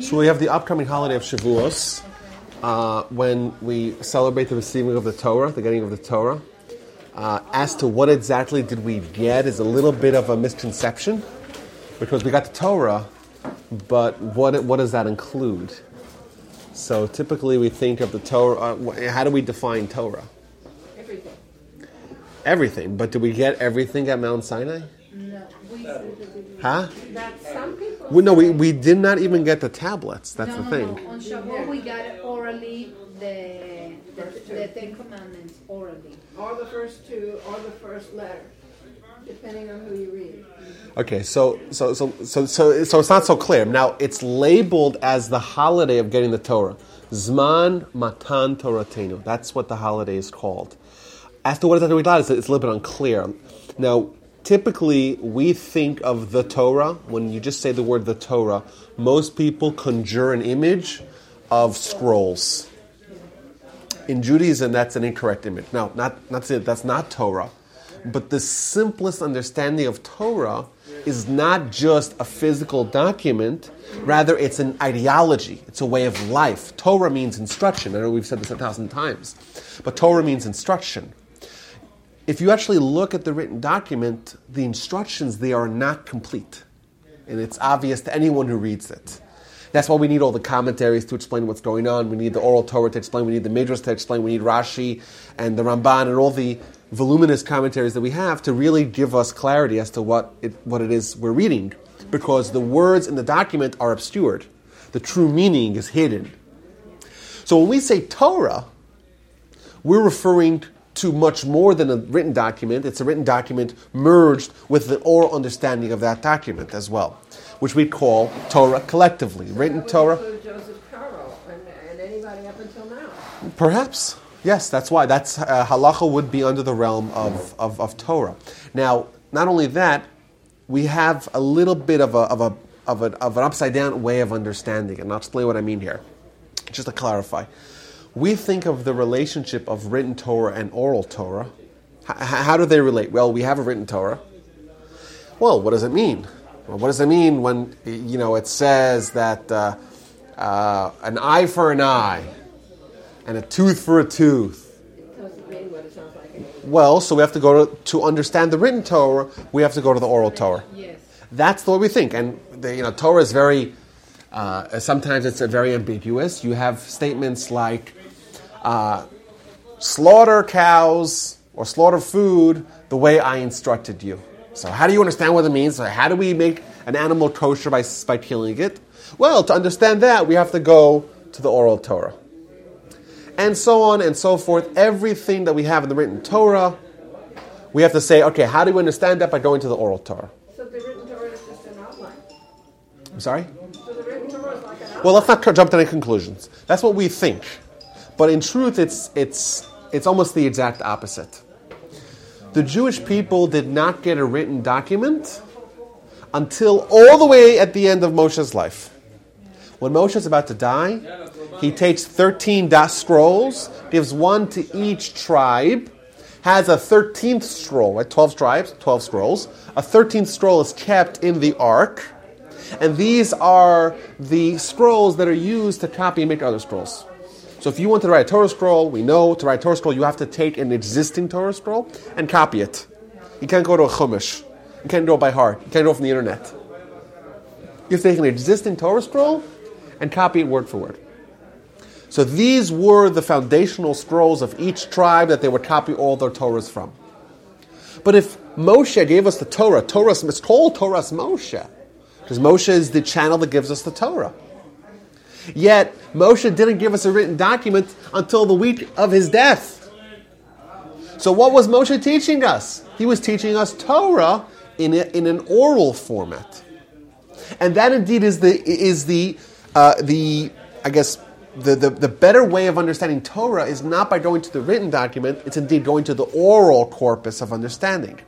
So we have the upcoming holiday of Shavuos, uh, when we celebrate the receiving of the Torah, the getting of the Torah. Uh, as to what exactly did we get is a little bit of a misconception, because we got the Torah, but what what does that include? So typically we think of the Torah. Uh, how do we define Torah? Everything. Everything, but do we get everything at Mount Sinai? No. We, Huh? that some people. Well, no, we, we did not even get the tablets. That's no, the no, thing. No. On Shavuot, we got it orally, the, the, the Ten Commandments orally. Or the first two, or the first letter, depending on who you read. Okay, so so so so so so it's not so clear. Now it's labeled as the holiday of getting the Torah. Zman Matan Toratenu. That's what the holiday is called. As to what does that do it's, it's a little bit unclear. Now, typically we think of the Torah when you just say the word the Torah. Most people conjure an image of scrolls. In Judaism, that's an incorrect image. No, not not to that's not Torah, but the simplest understanding of Torah is not just a physical document. Rather, it's an ideology. It's a way of life. Torah means instruction. I know we've said this a thousand times, but Torah means instruction. If you actually look at the written document, the instructions they are not complete, and it's obvious to anyone who reads it. That's why we need all the commentaries to explain what's going on. We need the oral Torah to explain. We need the Midrash to explain. We need Rashi and the Ramban and all the voluminous commentaries that we have to really give us clarity as to what it, what it is we're reading. Because the words in the document are obscured. The true meaning is hidden. So when we say Torah, we're referring to much more than a written document. It's a written document merged with the oral understanding of that document as well, which we call Torah collectively. Written That would Torah, Joseph and, and anybody up until now. perhaps. Yes, that's why. That's uh, halacha would be under the realm of, of, of Torah. Now, not only that, we have a little bit of a, of a of, a, of an upside down way of understanding, and I'll explain what I mean here. Just to clarify, we think of the relationship of written Torah and oral Torah. H- how do they relate? Well, we have a written Torah. Well, what does it mean? Well, what does it mean when you know it says that uh, uh, an eye for an eye and a tooth for a tooth? It doesn't mean what it sounds like. anymore. Well, so we have to go to to understand the written Torah. We have to go to the oral Torah. Yes. That's the way we think. And the, you know, Torah is very. Uh, sometimes it's very ambiguous. You have statements like uh, slaughter cows or slaughter food the way I instructed you. So, how do you understand what it means? So how do we make an animal kosher by, by killing it? Well, to understand that, we have to go to the oral Torah. And so on and so forth. Everything that we have in the written Torah, we have to say, okay, how do we understand that by going to the oral Torah? So the written Torah is just an outline. I'm sorry? So the written Torah is like an outline. Well, let's not jump to any conclusions. That's what we think. But in truth, it's, it's, it's almost the exact opposite. The Jewish people did not get a written document until all the way at the end of Moshe's life. When Moshe is about to die, he takes 13 das scrolls, gives one to each tribe, has a 13th scroll, right? 12 tribes, 12 scrolls. A 13th scroll is kept in the ark, and these are the scrolls that are used to copy and make other scrolls. So if you want to write a Torah scroll, we know to write a Torah scroll, you have to take an existing Torah scroll and copy it. You can't go to a Chumash. You can't do it by heart. You can't do it from the internet. You have to take an existing Torah scroll and copy it word for word. So these were the foundational scrolls of each tribe that they would copy all their Torahs from. But if Moshe gave us the Torah, Torah it's called Toras Moshe, because Moshe is the channel that gives us the Torah. Yet Moshe didn't give us a written document until the week of his death. So what was Moshe teaching us? He was teaching us Torah in, a, in an oral format, and that indeed is the is the uh, the I guess the, the, the better way of understanding Torah is not by going to the written document, it's indeed going to the oral corpus of understanding.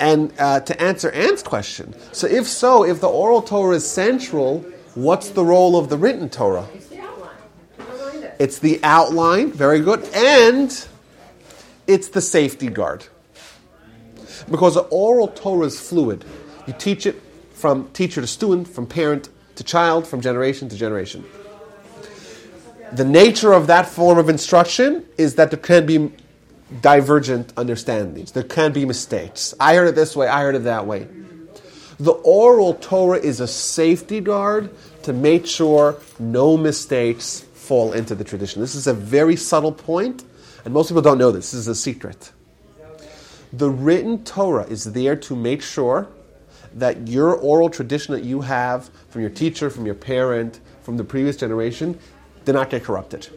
And uh, to answer Ant's question, so if so, if the oral Torah is central, what's the role of the written Torah? It's the outline. It's the outline, very good, and it's the safety guard. Because the oral Torah is fluid. You teach it from teacher to student, from parent to child, from generation to generation. The nature of that form of instruction is that there can be divergent understandings. There can be mistakes. I heard it this way, I heard it that way. The oral Torah is a safety guard to make sure no mistakes fall into the tradition. This is a very subtle point, and most people don't know this. This is a secret. The written Torah is there to make sure that your oral tradition that you have from your teacher, from your parent, from the previous generation, did not get corrupted.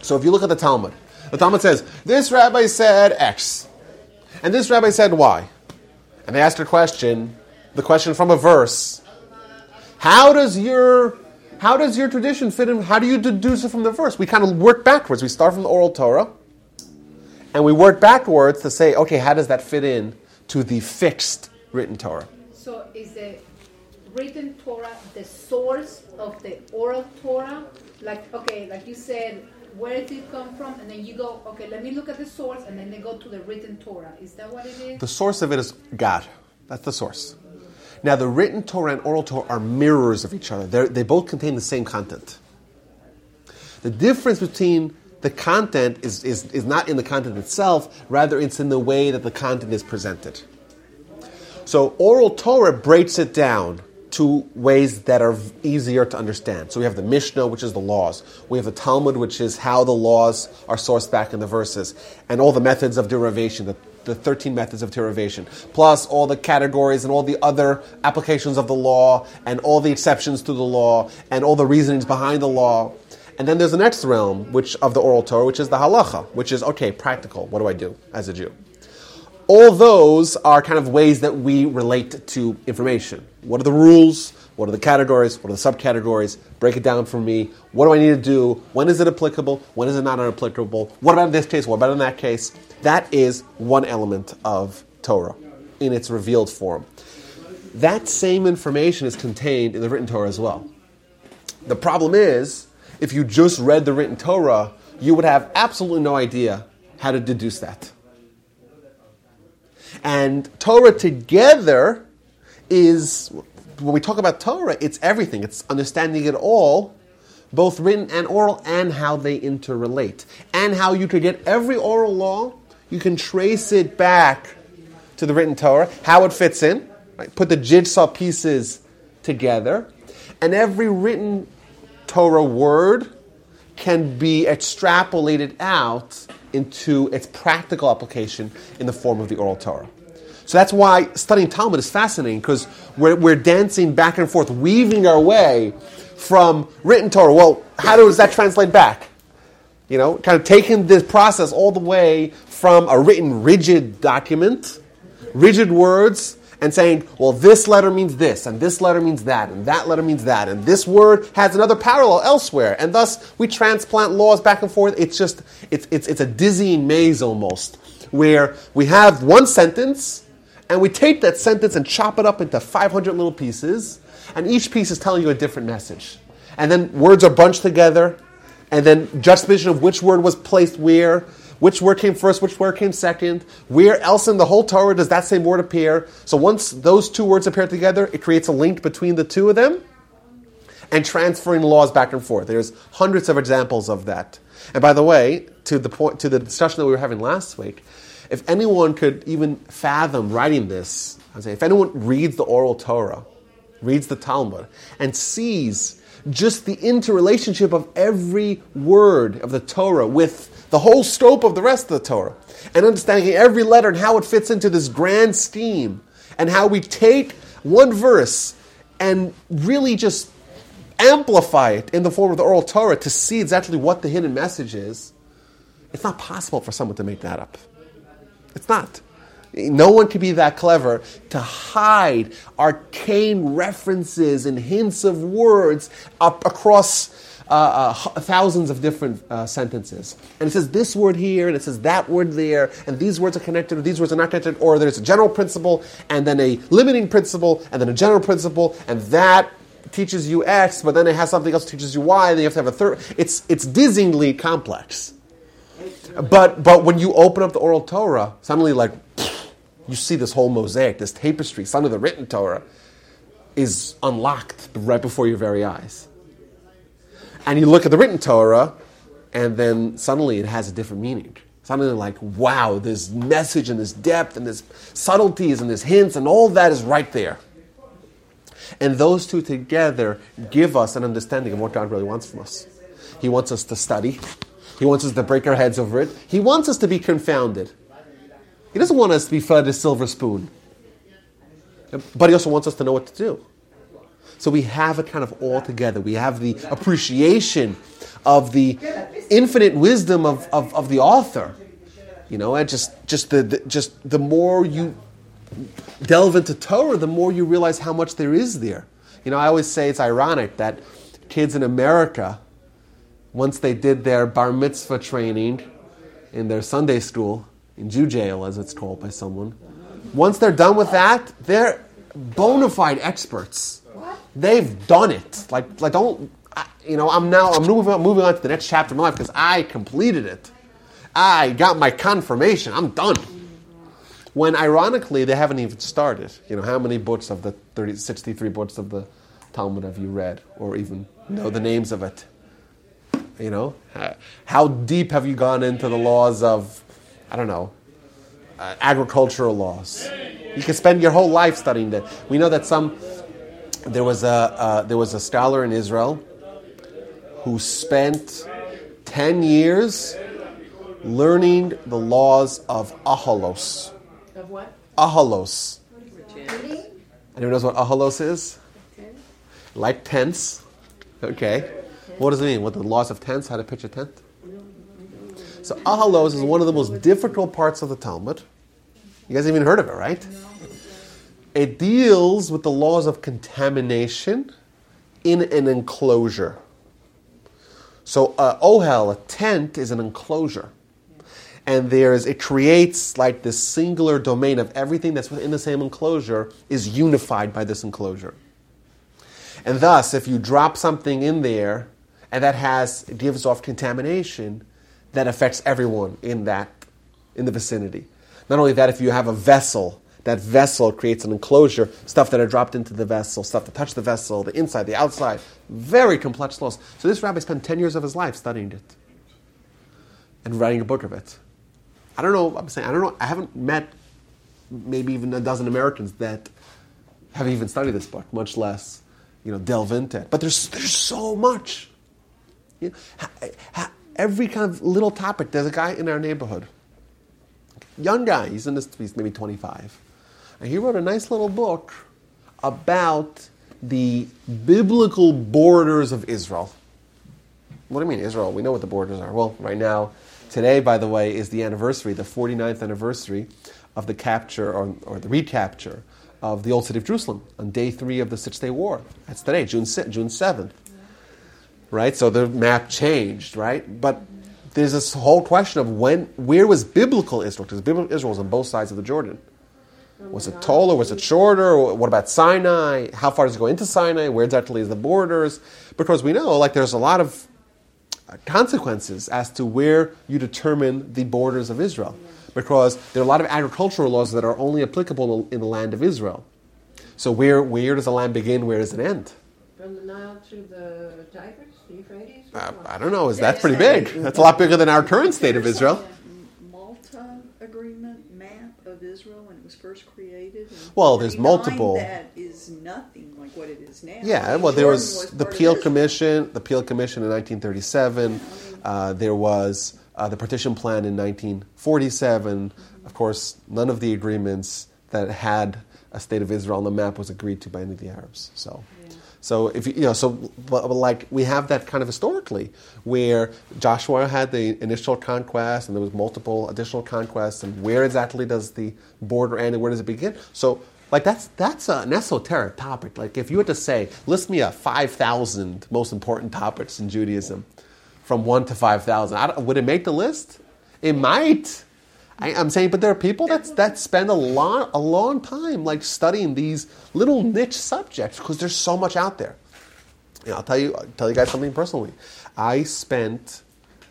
So if you look at the Talmud, the Talmud says, this rabbi said X, and this rabbi said Y. And they asked a question, the question from a verse. How does your how does your tradition fit in? How do you deduce it from the verse? We kind of work backwards. We start from the oral Torah, and we work backwards to say, okay, how does that fit in to the fixed written Torah? So is the written Torah the source of the oral Torah? Like okay, like you said, where did it come from? And then you go, okay, let me look at the source, and then they go to the written Torah. Is that what it is? The source of it is God. That's the source. Now, the written Torah and oral Torah are mirrors of each other. They're, they both contain the same content. The difference between the content is, is, is not in the content itself, rather, it's in the way that the content is presented. So, oral Torah breaks it down to ways that are easier to understand. So, we have the Mishnah, which is the laws. We have the Talmud, which is how the laws are sourced back in the verses, and all the methods of derivation, the the 13 methods of derivation, plus all the categories and all the other applications of the law, and all the exceptions to the law, and all the reasonings behind the law. And then there's the next realm, which of the oral Torah, which is the halacha, which is okay, practical. What do I do as a Jew? All those are kind of ways that we relate to information. What are the rules? What are the categories? What are the subcategories? Break it down for me. What do I need to do? When is it applicable? When is it not applicable? What about in this case? What about in that case? That is one element of Torah in its revealed form. That same information is contained in the written Torah as well. The problem is, if you just read the written Torah, you would have absolutely no idea how to deduce that. And Torah together is, when we talk about Torah, it's everything. It's understanding it all, both written and oral, and how they interrelate. And how you could get every oral law you can trace it back to the written Torah, how it fits in, right? put the jigsaw pieces together, and every written Torah word can be extrapolated out into its practical application in the form of the oral Torah. So that's why studying Talmud is fascinating because we're, we're dancing back and forth, weaving our way from written Torah. Well, how does that translate back? You know, kind of taking this process all the way from a written rigid document, rigid words, and saying, well, this letter means this, and this letter means that, and that letter means that, and this word has another parallel elsewhere, and thus we transplant laws back and forth. It's just, it's, it's, it's a dizzying maze almost, where we have one sentence, and we take that sentence and chop it up into 500 little pieces, and each piece is telling you a different message. And then words are bunched together, and then juxtaposition of which word was placed where, which word came first, which word came second, where else in the whole Torah does that same word appear. So once those two words appear together, it creates a link between the two of them and transferring laws back and forth. There's hundreds of examples of that. And by the way, to the point to the discussion that we were having last week, if anyone could even fathom writing this, I say if anyone reads the oral Torah, reads the Talmud, and sees just the interrelationship of every word of the Torah with the whole scope of the rest of the Torah, and understanding every letter and how it fits into this grand scheme, and how we take one verse and really just amplify it in the form of the oral Torah to see exactly what the hidden message is, it's not possible for someone to make that up. It's not. No one could be that clever to hide arcane references and hints of words up across uh, uh, thousands of different uh, sentences. And it says this word here, and it says that word there, and these words are connected, or these words are not connected, or there's a general principle, and then a limiting principle, and then a general principle, and that teaches you X, but then it has something else teaches you Y, and then you have to have a third. It's, it's dizzyingly complex. But, but when you open up the oral Torah, suddenly like, you see this whole mosaic, this tapestry, some of the written Torah. is unlocked right before your very eyes. And you look at the written Torah, and then suddenly it has a different meaning. Suddenly, like, wow, this message and this depth and this subtleties and this hints and all that is right there. And those two together give us an understanding of what God really wants from us. He wants us to study. He wants us to break our heads over it. He wants us to be confounded. He doesn't want us to be fed a silver spoon. But he also wants us to know what to do. So we have it kind of all together. We have the appreciation of the infinite wisdom of, of, of the author. You know, and just just the, the just the more you delve into Torah, the more you realize how much there is there. You know, I always say it's ironic that kids in America, once they did their bar mitzvah training in their Sunday school, in Jew jail as it's called by someone, once they're done with that, they're bona fide experts. They've done it. Like, like don't, I, you know, I'm now, I'm moving on, moving on to the next chapter of my life because I completed it. I got my confirmation. I'm done. When ironically, they haven't even started. You know, how many books of the 30, 63 books of the Talmud have you read or even know the names of it? You know, how deep have you gone into the laws of, I don't know, uh, agricultural laws? You can spend your whole life studying that. We know that some, there was a, uh, there was a scholar in Israel who spent 10 years learning the laws of ahalos. Of what? Ahalos. Anyone knows what ahalos is? Like tents. Okay. What does it mean? What the laws of tents? How to pitch a tent? So ahalos is one of the most difficult parts of the Talmud. You guys even heard of it, right? It deals with the laws of contamination in an enclosure. So, uh, ohel, a tent, is an enclosure. And there's, it creates like this singular domain of everything that's within the same enclosure is unified by this enclosure. And thus, if you drop something in there and that has, gives off contamination, that affects everyone in that, in the vicinity. Not only that, if you have a vessel, that vessel creates an enclosure, stuff that are dropped into the vessel, stuff that touch the vessel, the inside, the outside. Very complex laws. So this rabbi spent 10 years of his life studying it and writing a book of it. I don't know, I'm saying, I don't know, I haven't met maybe even a dozen Americans that have even studied this book, much less, you know, delve into it. But there's, there's so much. You know, every kind of little topic. There's a guy in our neighborhood, young guy, he's in this, he's maybe 25. And he wrote a nice little book about the biblical borders of Israel. What do you mean, Israel? We know what the borders are. Well, right now, today, by the way, is the anniversary, the 49th anniversary of the capture or, or the recapture of the old city of Jerusalem on day three of the Six Day War. That's today, June, June 7th. Right? So the map changed, right? But there's this whole question of when, where was biblical Israel? Because biblical Israel was on both sides of the Jordan. Oh was it taller? Was it shorter? What about Sinai? How far does it go into Sinai? Where exactly is the borders? Because we know, like, there's a lot of uh, consequences as to where you determine the borders of Israel. Because there are a lot of agricultural laws that are only applicable in the land of Israel. So where, where does the land begin? Where does it end? From the Nile to the Tigris, the Euphrates? Uh, I don't know. Is that pretty big? That's a lot bigger than our current state of Israel. Malta agreement map of Israel when it was first created. Well, there's multiple. That is nothing like what it is now. Yeah, well, there Jordan was the Peel Commission, the Peel Commission in 1937. Uh, there was uh, the Partition Plan in 1947. Of course, none of the agreements that had a state of Israel on the map was agreed to by any of the Arabs. So, so if you, know, so but, but like we have that kind of historically, where Joshua had the initial conquest, and there was multiple additional conquests, and where exactly does the border end, and where does it begin? So like that's that's an esoteric topic. Like if you were to say, list me a five thousand most important topics in Judaism, from one to five thousand, would it make the list? It might. I, I'm saying, but there are people that that spend a long a long time like studying these little niche subjects because there's so much out there. I'll tell you I'll tell you guys something personally. I spent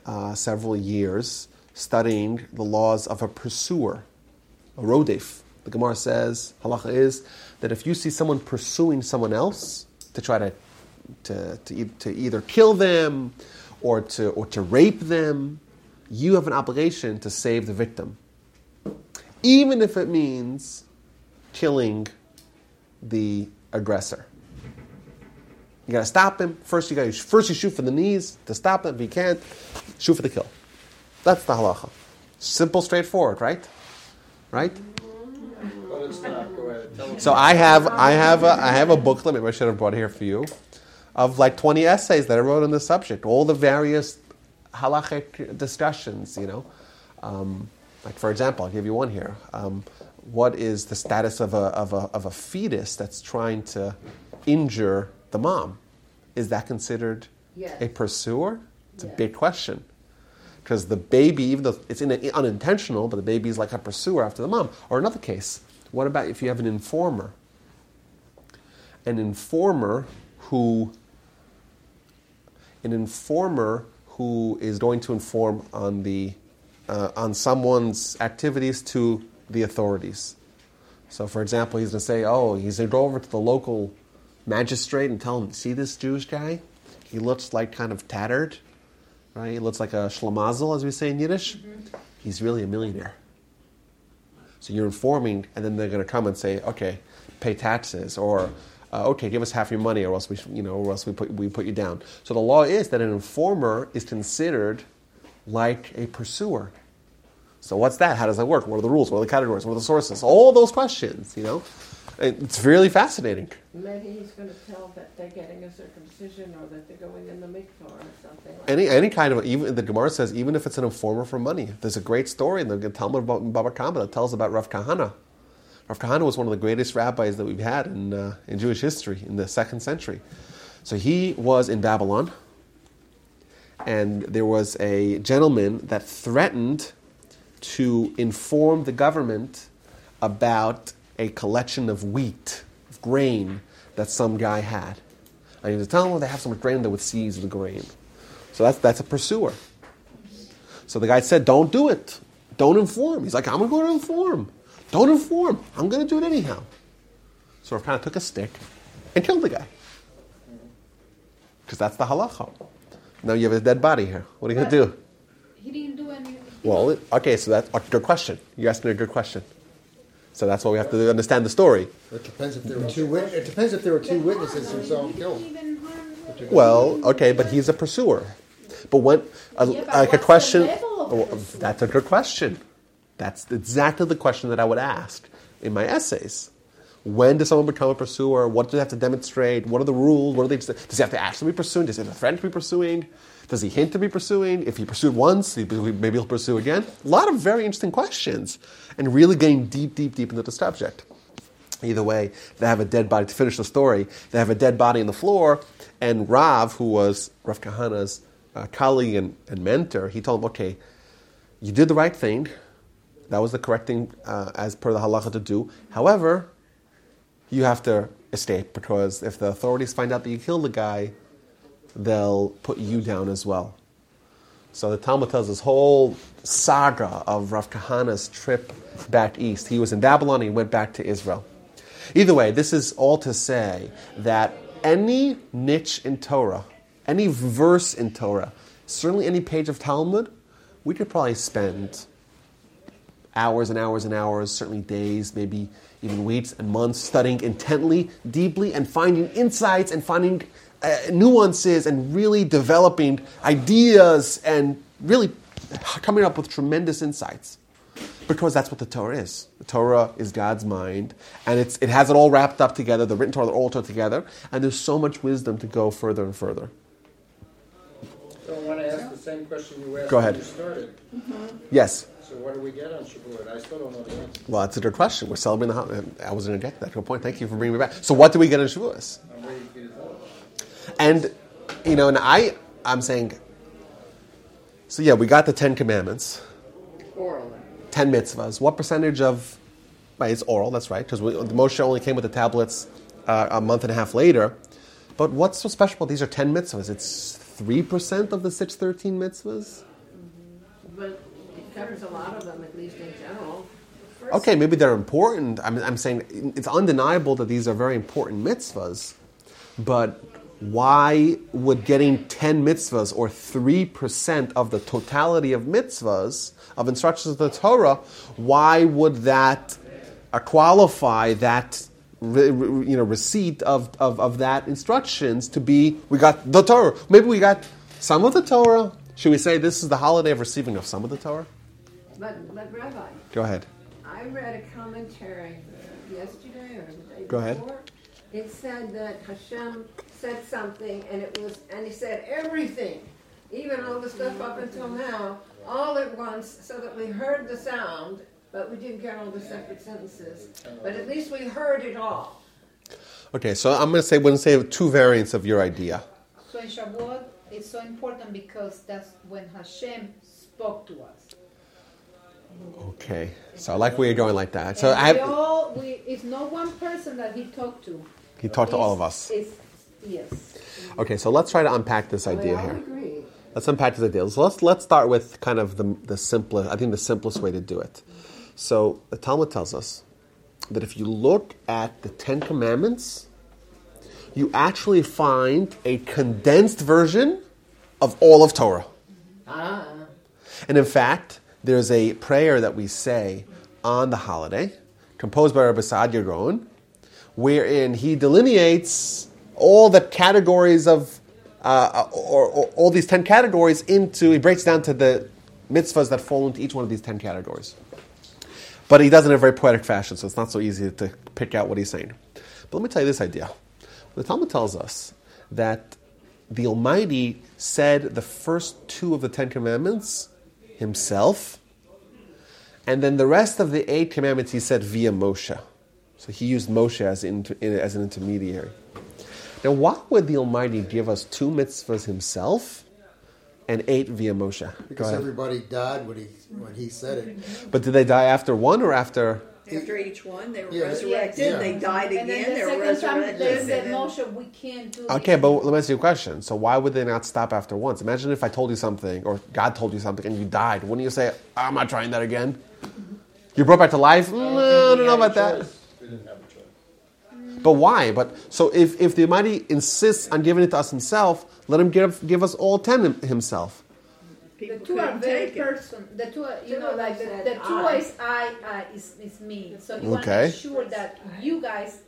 uh, several years studying the laws of a pursuer, a rodef. The Gemara says, halacha is that if you see someone pursuing someone else to try to, to, to, to either kill them or to, or to rape them, you have an obligation to save the victim. Even if it means killing the aggressor. You gotta stop him. First you gotta first you shoot for the knees to stop him. If you can't, shoot for the kill. That's the halacha. Simple, straightforward, right? Right? So I have I have a I have a booklet. Maybe I should have brought here for you, of like twenty essays that I wrote on this subject. All the various halachic discussions. You know, um, like for example, I'll give you one here. Um, what is the status of a, of a of a fetus that's trying to injure the mom? Is that considered Yes. a pursuer? It's a big question. Because the baby, even though it's in unintentional, but the baby is like a pursuer after the mom. Or another case, what about if you have an informer? An informer who, an informer who is going to inform on the, uh, on someone's activities to the authorities. So, for example, he's going to say, "Oh, he's going to go over to the local magistrate and tell him, see this Jewish guy? He looks like kind of tattered, right? He looks like a schlamazel, as we say in Yiddish. He's really a millionaire. So you're informing, and then they're going to come and say, okay, pay taxes, or uh, okay, give us half your money, or else we, you know, or else we put we put you down. So the law is that an informer is considered like a pursuer. So what's that? How does that work? What are the rules? What are the categories? What are the sources? All those questions, you know, it's really fascinating. Maybe he's gonna tell that they're getting a circumcision or that they're going in the mikvah or something like Any any kind of even the Gemara says even if it's an informer for money. There's a great story in the Talmud about Baba Kama that tells about Rav Kahana. Rav Kahana was one of the greatest rabbis that we've had in uh, in Jewish history in the second century. So he was in Babylon, and there was a gentleman that threatened to inform the government about a collection of wheat, of grain that some guy had. And he was telling them they have so much grain they would seize the grain. So that's, that's a pursuer. So the guy said, Don't do it. Don't inform. He's like, I'm going to inform. Don't inform. I'm going to do it anyhow. So Rav kind of took a stick and killed the guy. Because that's the halacha. Now you have a dead body here. What are you going to do? He didn't do anything. Well, okay, so that's a good question. You're asking a good question. So that's why we have to understand the story. It depends if there were two wit, it depends if there were two witnesses who saw him He killed. didn't even harm. Well, okay, but he's a pursuer. But when, a, Yeah, but like a question, level oh, that's a good question. That's exactly the question that I would ask in my essays. When does someone become a pursuer? What do they have to demonstrate? What are the rules? What they? Does he have to actually be pursuing? Does he have a friend to be pursuing? Does he hint to be pursuing? If he pursued once, maybe he'll pursue again. A lot of very interesting questions, and really getting deep, deep, deep into the subject. Either way, they have a dead body. To finish the story, they have a dead body on the floor, and Rav, who was Rav Kahana's uh, colleague and, and mentor, he told him, "Okay, you did the right thing. That was the correct thing uh, as per the halacha to do. However, you have to escape because if the authorities find out that you killed the guy, they'll put you down as well." So the Talmud tells this whole saga of Rav Kahana's trip back east. He was in Babylon, he went back to Israel. Either way, this is all to say that any niche in Torah, any verse in Torah, certainly any page of Talmud, we could probably spend hours and hours and hours, certainly days, maybe even weeks and months, studying intently, deeply, and finding insights and finding uh, nuances and really developing ideas and really coming up with tremendous insights. Because that's what the Torah is. The Torah is God's mind, and it's, it has it all wrapped up together, the written Torah, the oral Torah together, and there's so much wisdom to go further and further. So I want to ask the same question you asked Go when ahead. you started. Yes. So what do we get on Shavuot? I still don't know the answer. Well, that's a good question. We're celebrating the holiday. I was going to get to that. Good point. Thank you for bringing me back. So, what do we get on Shavuos? I'm waiting for you to tell us. And you know, and I, I'm saying. So yeah, we got the Ten Commandments, orally. ten mitzvahs. What percentage of? Right, it's oral. That's right, because the Moshe only came with the tablets uh, a month and a half later. But what's so special about these are ten mitzvahs? It's three percent of the six thirteen mitzvahs. But it covers a lot of them, at least in general. first. Okay, maybe they're important. I'm, I'm saying it's undeniable that these are very important mitzvahs, but why would getting 10 mitzvahs or 3% of the totality of mitzvahs, of instructions of the Torah, why would that qualify that you know, receipt of, of, of that instructions to be, we got the Torah. Maybe we got some of the Torah. Should we say this is the holiday of receiving of some of the Torah? But, but Rabbi, Go ahead. I read a commentary yesterday or the day Go ahead. before. It said that Hashem said something, and it was, and he said everything, even all the stuff up until now, all at once, so that we heard the sound, but we didn't get all the separate sentences. But at least we heard it all. Okay, so I'm going to say, we're going to say two variants of your idea. So in Shavuot, it's so important because that's when Hashem spoke to us. Okay, so I like where you're going like that. So and I we have, all, we, it's not one person that he talked to. he talked to all of us. Yes. Okay, so let's try to unpack this idea I here. agree. Let's unpack this idea. So let's let's start with kind of the the simplest. I think the simplest way to do it. So the Talmud tells us that if you look at the Ten Commandments, you actually find a condensed version of all of Torah. Ah, And in fact, there's a prayer that we say on the holiday, composed by Rabbi Saadia Gaon, wherein he delineates all the categories of, uh, or, or all these 10 categories into, he breaks down to the mitzvahs that fall into each one of these 10 categories. But he does it in a very poetic fashion, so it's not so easy to pick out what he's saying. But let me tell you this idea. The Talmud tells us that the Almighty said the first two of the Ten Commandments himself, and then the rest of the eight commandments he said via Moshe. So he used Moshe as, in, as an intermediary. Now, why would the Almighty give us two mitzvahs himself and eight via Moshe? Because everybody died when he when he said it. But did they die after one or after? After each one, they were Yeah. resurrected. Yeah. They died And again. then They the were second time resurrected. they said, Moshe, we can't do Okay, this. but let me ask you a question. So why would they not stop after once? Imagine if I told you something, or God told you something, and you died. Wouldn't you say, "I'm not trying that again"? You brought back to life. Mm, I don't know about that. We didn't have a choice. But why? But so if, if the Almighty insists on giving it to us Himself, let Him give give us all ten him- Himself. The two are very take it. person. The two, are, you Two know, like the, the two I. is I, I is, is me. So you want to Okay. make sure that you guys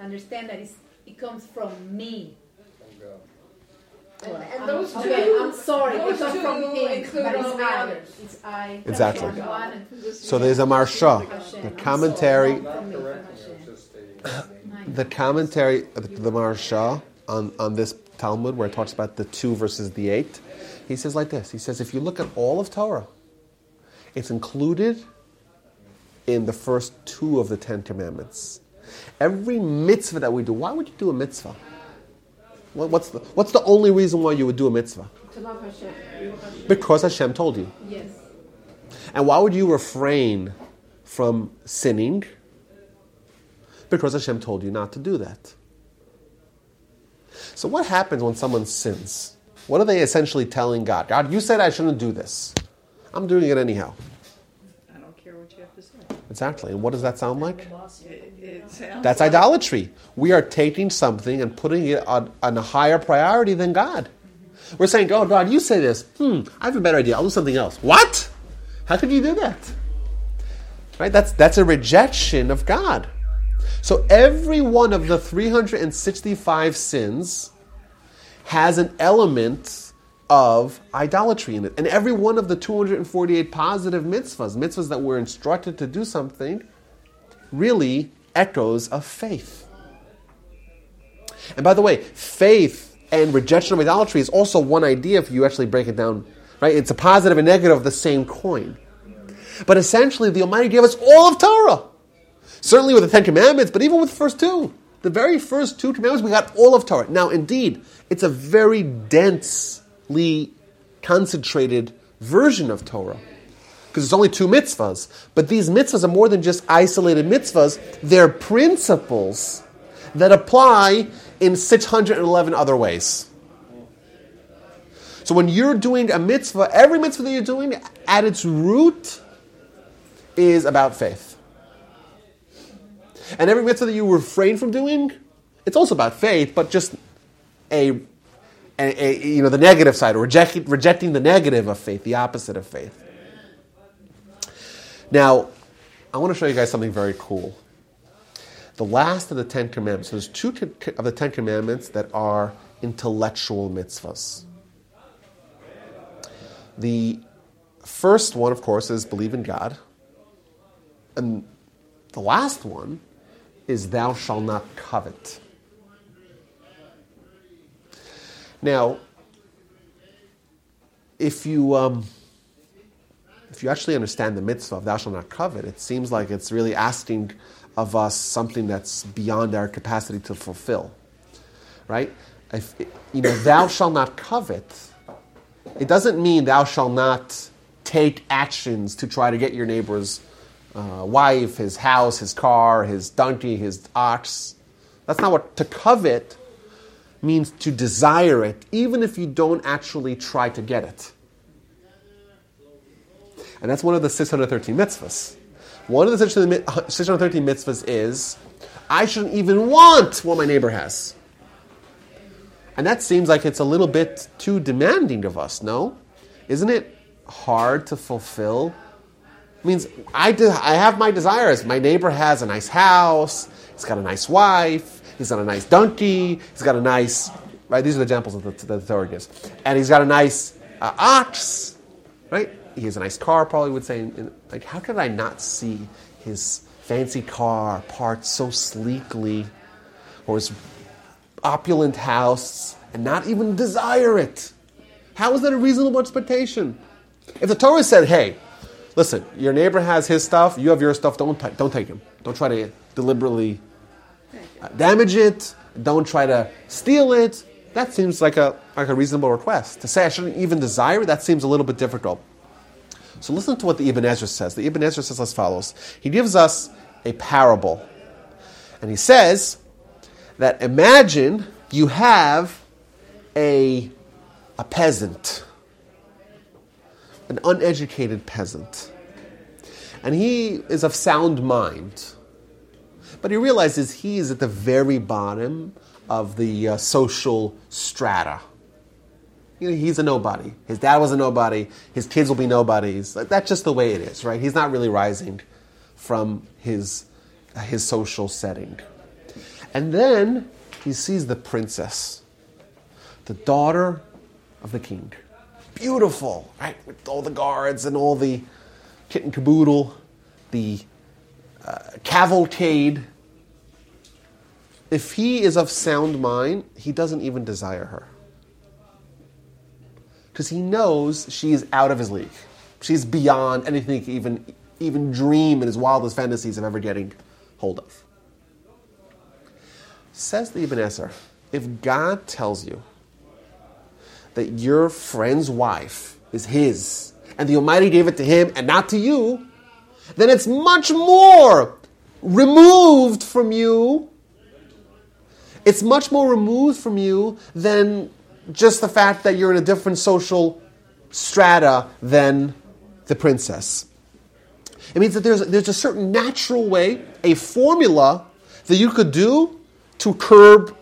understand that it's, it comes from me. From and, and I'm- those two, okay, I'm sorry, those it two from him, include but it's all the others. It's I. Exactly. From one and So there's a Maharsha, the commentary, sorry, Not from me, from correcting Hashem. it, just stating. the commentary, the, the Maharsha on on this Talmud where it talks about the two versus the eight. He says like this. He says if you look at all of Torah, it's included in the first two of the Ten Commandments. Every mitzvah that we do, why would you do a mitzvah? What's the, what's the only reason why you would do a mitzvah? to love Hashem. Because Hashem told you. Yes. And why would you refrain from sinning? Because Hashem told you not to do that. So, what happens when someone sins? What are they essentially telling God? God, you said I shouldn't do this. I'm doing it anyhow. I don't care what you have to say. Exactly. And what does that sound like? It, it sounds That's like idolatry. We are taking something and putting it on, on a higher priority than God. We're saying, oh, God, you say this. Hmm, I have a better idea. I'll do something else. What? How could you do that? Right? That's, that's a rejection of God. So every one of the 365 sins has an element of idolatry in it. And every one of the 248 positive mitzvahs, mitzvahs that we're instructed to do something, really echoes of faith. And by the way, faith and rejection of idolatry is also one idea if you actually break it down, right? It's a positive and negative of the same coin. But essentially, the Almighty gave us all of Torah. Certainly with the Ten Commandments, but even with the first two. The very first two commandments, we got all of Torah. Now, indeed, it's a very densely concentrated version of Torah because it's only two mitzvahs. But these mitzvahs are more than just isolated mitzvahs, they're principles that apply in 611 other ways. So when you're doing a mitzvah, every mitzvah that you're doing at its root is about faith. And every mitzvah that you refrain from doing, it's also about faith, but just a, a, a you know the negative side, or rejecting, rejecting the negative of faith, the opposite of faith. Now, I want to show you guys something very cool. The last of the Ten Commandments. There's two of the Ten Commandments that are intellectual mitzvahs. The first one, of course, is believe in God. And the last one is thou shalt not covet. Now, if you um, if you actually understand the mitzvah of thou shalt not covet, it seems like it's really asking of us something that's beyond our capacity to fulfill, right? If, you know, thou shalt not covet. It doesn't mean thou shalt not take actions to try to get your neighbor's uh, wife, his house, his car, his donkey, his ox. That's not what to covet means to desire it, even if you don't actually try to get it. And that's one of the 613 mitzvahs. One of the 613 mitzvahs is I shouldn't even want what my neighbor has. And that seems like it's a little bit too demanding of us, no? Isn't it hard to fulfill? Means I, de- I have my desires. My neighbor has a nice house, he's got a nice wife, he's got a nice donkey, he's got a nice, right? These are the examples that the, the Torah gives. And he's got a nice uh, ox, right? He has a nice car, probably would say. Like, how could I not see his fancy car parked so sleekly, or his opulent house, and not even desire it? How is that a reasonable expectation? If the Torah said, hey, listen, your neighbor has his stuff, you have your stuff, don't, t- don't take him. Don't try to deliberately uh, damage it, don't try to steal it. That seems like a, like a reasonable request. To say I shouldn't even desire it, that seems a little bit difficult. So listen to what the Ibn Ezra says. The Ibn Ezra says as follows He gives us a parable. And he says that imagine you have a, a peasant, an uneducated peasant. And he is of sound mind. But he realizes he is at the very bottom of the uh, social strata. You know, he's a nobody. His dad was a nobody. His kids will be nobodies. That's just the way it is, right? He's not really rising from his, his social setting. And then he sees the princess, the daughter of the king. Beautiful, right? With all the guards and all the kit and caboodle, the uh, cavalcade. If he is of sound mind, he doesn't even desire her because he knows she's out of his league. She's beyond anything he even, even dream in his wildest fantasies of ever getting hold of. Says the Ibn Ezra, if God tells you that your friend's wife is his, and the Almighty gave it to him and not to you, then it's much more removed from you. It's much more removed from you than just the fact that you're in a different social strata than the princess. It means that there's, there's a certain natural way, a formula that you could do to curb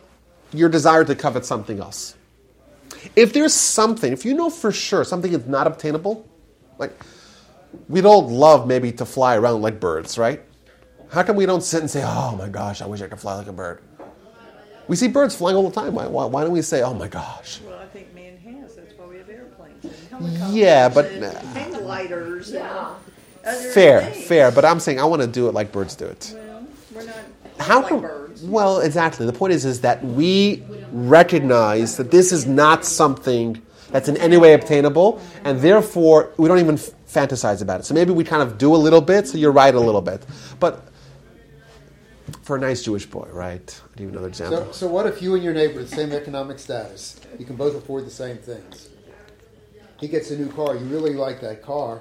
your desire to covet something else. If there's something, if you know for sure something is not obtainable, like we'd all love maybe to fly around like birds, right? How come we don't sit and say, oh my gosh, I wish I could fly like a bird? We see birds flying all the time. Why, why, why don't we say, oh my gosh? Well, I think man has. That's why we have airplanes and helicopters. Yeah, but- and hang gliders. Yeah. other Fair, things. fair, but I'm saying I want to do it like birds do it. Well, we're not How like come? birds. Well, exactly. The point is, is that we recognize that this is not something that's in any way obtainable, and therefore we don't even f- fantasize about it. So maybe we kind of do a little bit. So you're right a little bit, but for a nice Jewish boy, right? I'll give you another example. So, so what if you and your neighbor the same economic status? You can both afford the same things. He gets a new car. You really like that car.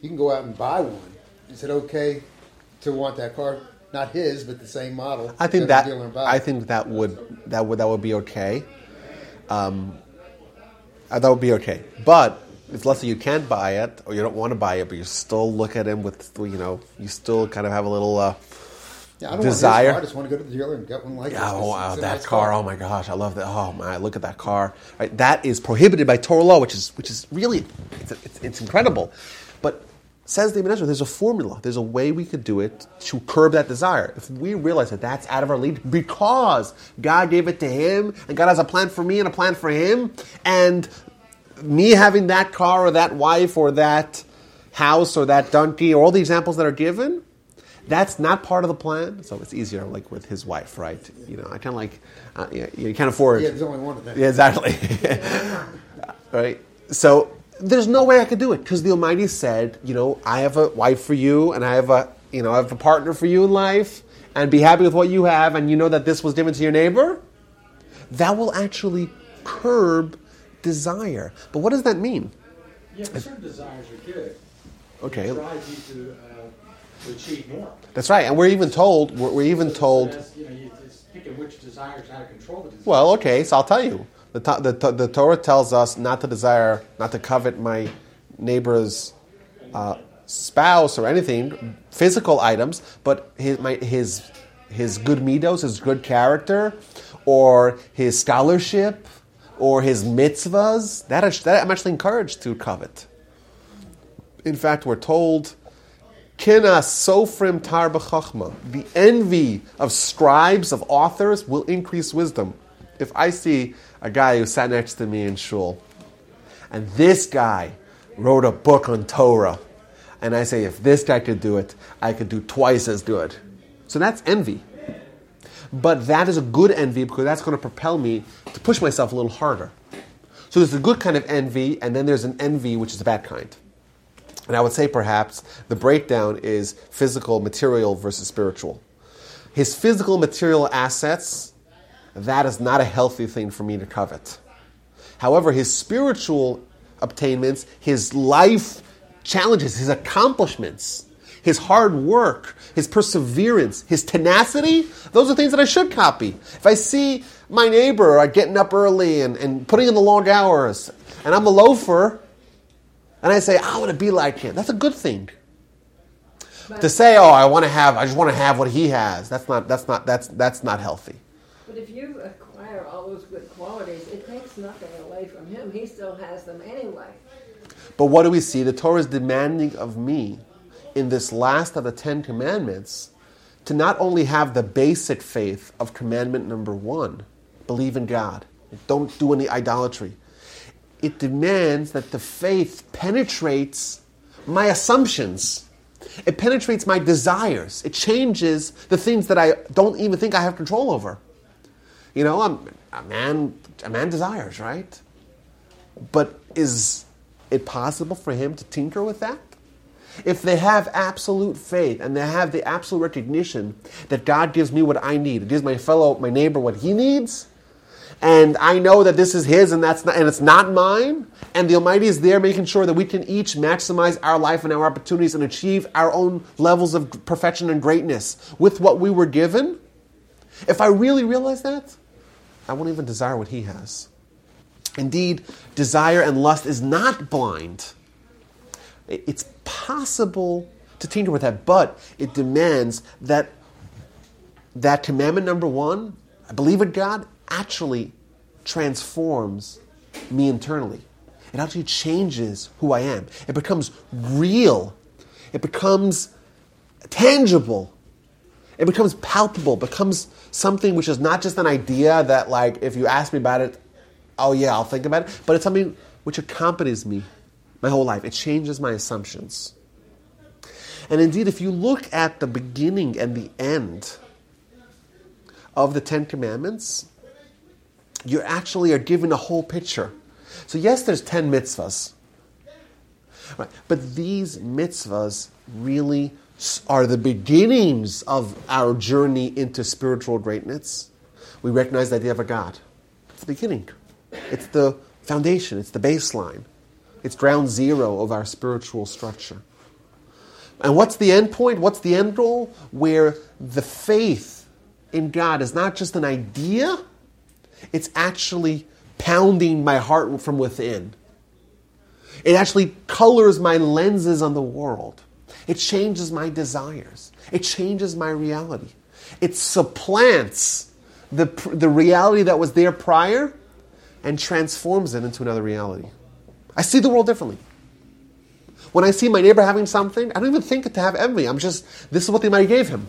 You can go out and buy one. Is it okay to want that car? Not his, but the same model. I think that the dealer and buy I think that would that would that would be okay. Um, uh, that would be okay. But if let's say you can't buy it or you don't want to buy it, but you still look at him with you know you still kind of have a little uh, Yeah, I don't desire. Car. I just want to go to the dealer and get one like Yeah, this. oh, wow, that nice car. Oh my gosh, I love that. Oh my, look at that car. Right, that is prohibited by Torah law, which is which is really it's, it's, it's incredible. Says the Ibn there's a formula. There's a way we could do it to curb that desire. If we realize that that's out of our league because God gave it to him and God has a plan for me and a plan for him, and me having that car or that wife or that house or that donkey or all the examples that are given, that's not part of the plan. So it's easier, like with his wife, right? You know, I kind of like, uh, you, you can't afford. Yeah, there's only one of them. Yeah, exactly. right. So there's no way I could do it because the Almighty said, you know, I have a wife for you, and I have a, you know, I have a partner for you in life, and be happy with what you have, and you know that this was given to your neighbor. That will actually curb desire. But what does that mean? Yeah, but certain desires are good. Okay. It drives you to, uh, to achieve more. That's right, and we're even told. We're, we're even told. You know, you, it's picking which desires, how to control the desires. Well, okay, so I'll tell you. The, the, the Torah tells us not to desire, not to covet my neighbor's uh, spouse or anything, physical items, but his, my, his, his good midos, his good character, or his scholarship, or his mitzvahs. That, that I'm actually encouraged to covet. In fact, we're told Kina sofrim tar. The envy of scribes, of authors, will increase wisdom. If I see a guy who sat next to me in shul, and this guy wrote a book on Torah, and I say, if this guy could do it, I could do twice as good. So that's envy. But that is a good envy because that's going to propel me to push myself a little harder. So there's a good kind of envy, and then there's an envy which is a bad kind. And I would say perhaps the breakdown is physical, material versus spiritual. His physical, material assets, that is not a healthy thing for me to covet. However, his spiritual obtainments, his life challenges, his accomplishments, his hard work, his perseverance, his tenacity, those are things that I should copy. If I see my neighbor getting up early and, and putting in the long hours, and I'm a loafer, and I say, I want to be like him. That's a good thing. to say, oh, I want to have, I just want to have what he has. That's not, that's not, that's, that's not healthy. But if you acquire all those good qualities, it takes nothing away from him. He still has them anyway. But what do we see? The Torah is demanding of me in this last of the Ten Commandments to not only have the basic faith of commandment number one, believe in God, don't do any idolatry. It demands that the faith penetrates my assumptions. It penetrates my desires. It changes the things that I don't even think I have control over. You know, I'm, a man, a man desires, right? But is it possible for him to tinker with that? If they have absolute faith and they have the absolute recognition that God gives me what I need, it gives my fellow, my neighbor what he needs, and I know that this is his and that's not, and it's not mine, and the Almighty is there making sure that we can each maximize our life and our opportunities and achieve our own levels of perfection and greatness with what we were given. If I really realize that, I won't even desire what he has. Indeed, desire and lust is not blind. It's possible to tinker with that, but it demands that that commandment number one, I believe in God, actually transforms me internally. It actually changes who I am. It becomes real. It becomes tangible. It becomes palpable, becomes something which is not just an idea that, like, if you ask me about it, oh yeah, I'll think about it, but it's something which accompanies me my whole life. It changes my assumptions. And indeed, if you look at the beginning and the end of the Ten Commandments, you actually are given a whole picture. So, yes, there's 10 mitzvahs. Right. But these mitzvahs really are the beginnings of our journey into spiritual greatness. We recognize the idea of a God. It's the beginning, it's the foundation, it's the baseline, it's ground zero of our spiritual structure. And what's the end point? What's the end goal? Where the faith in God is not just an idea, it's actually pounding my heart from within. It actually colors my lenses on the world. It changes my desires. It changes my reality. It supplants the, the reality that was there prior and transforms it into another reality. I see the world differently. When I see my neighbor having something, I don't even think to have envy. I'm just, this is what the Almighty gave him.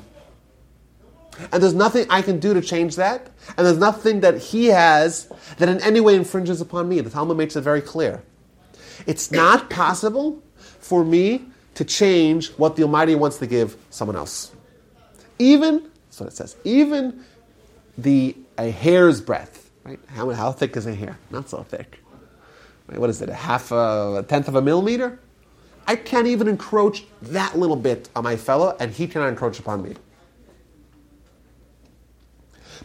And there's nothing I can do to change that. And there's nothing that he has that in any way infringes upon me. The Talmud makes it very clear. It's not possible for me to change what the Almighty wants to give someone else. Even, that's what it says, even the a hair's breadth, right? How, how thick is a hair? Not so thick. Right? What is it? A half, a, a tenth of a millimeter? I can't even encroach that little bit on my fellow, and he cannot encroach upon me.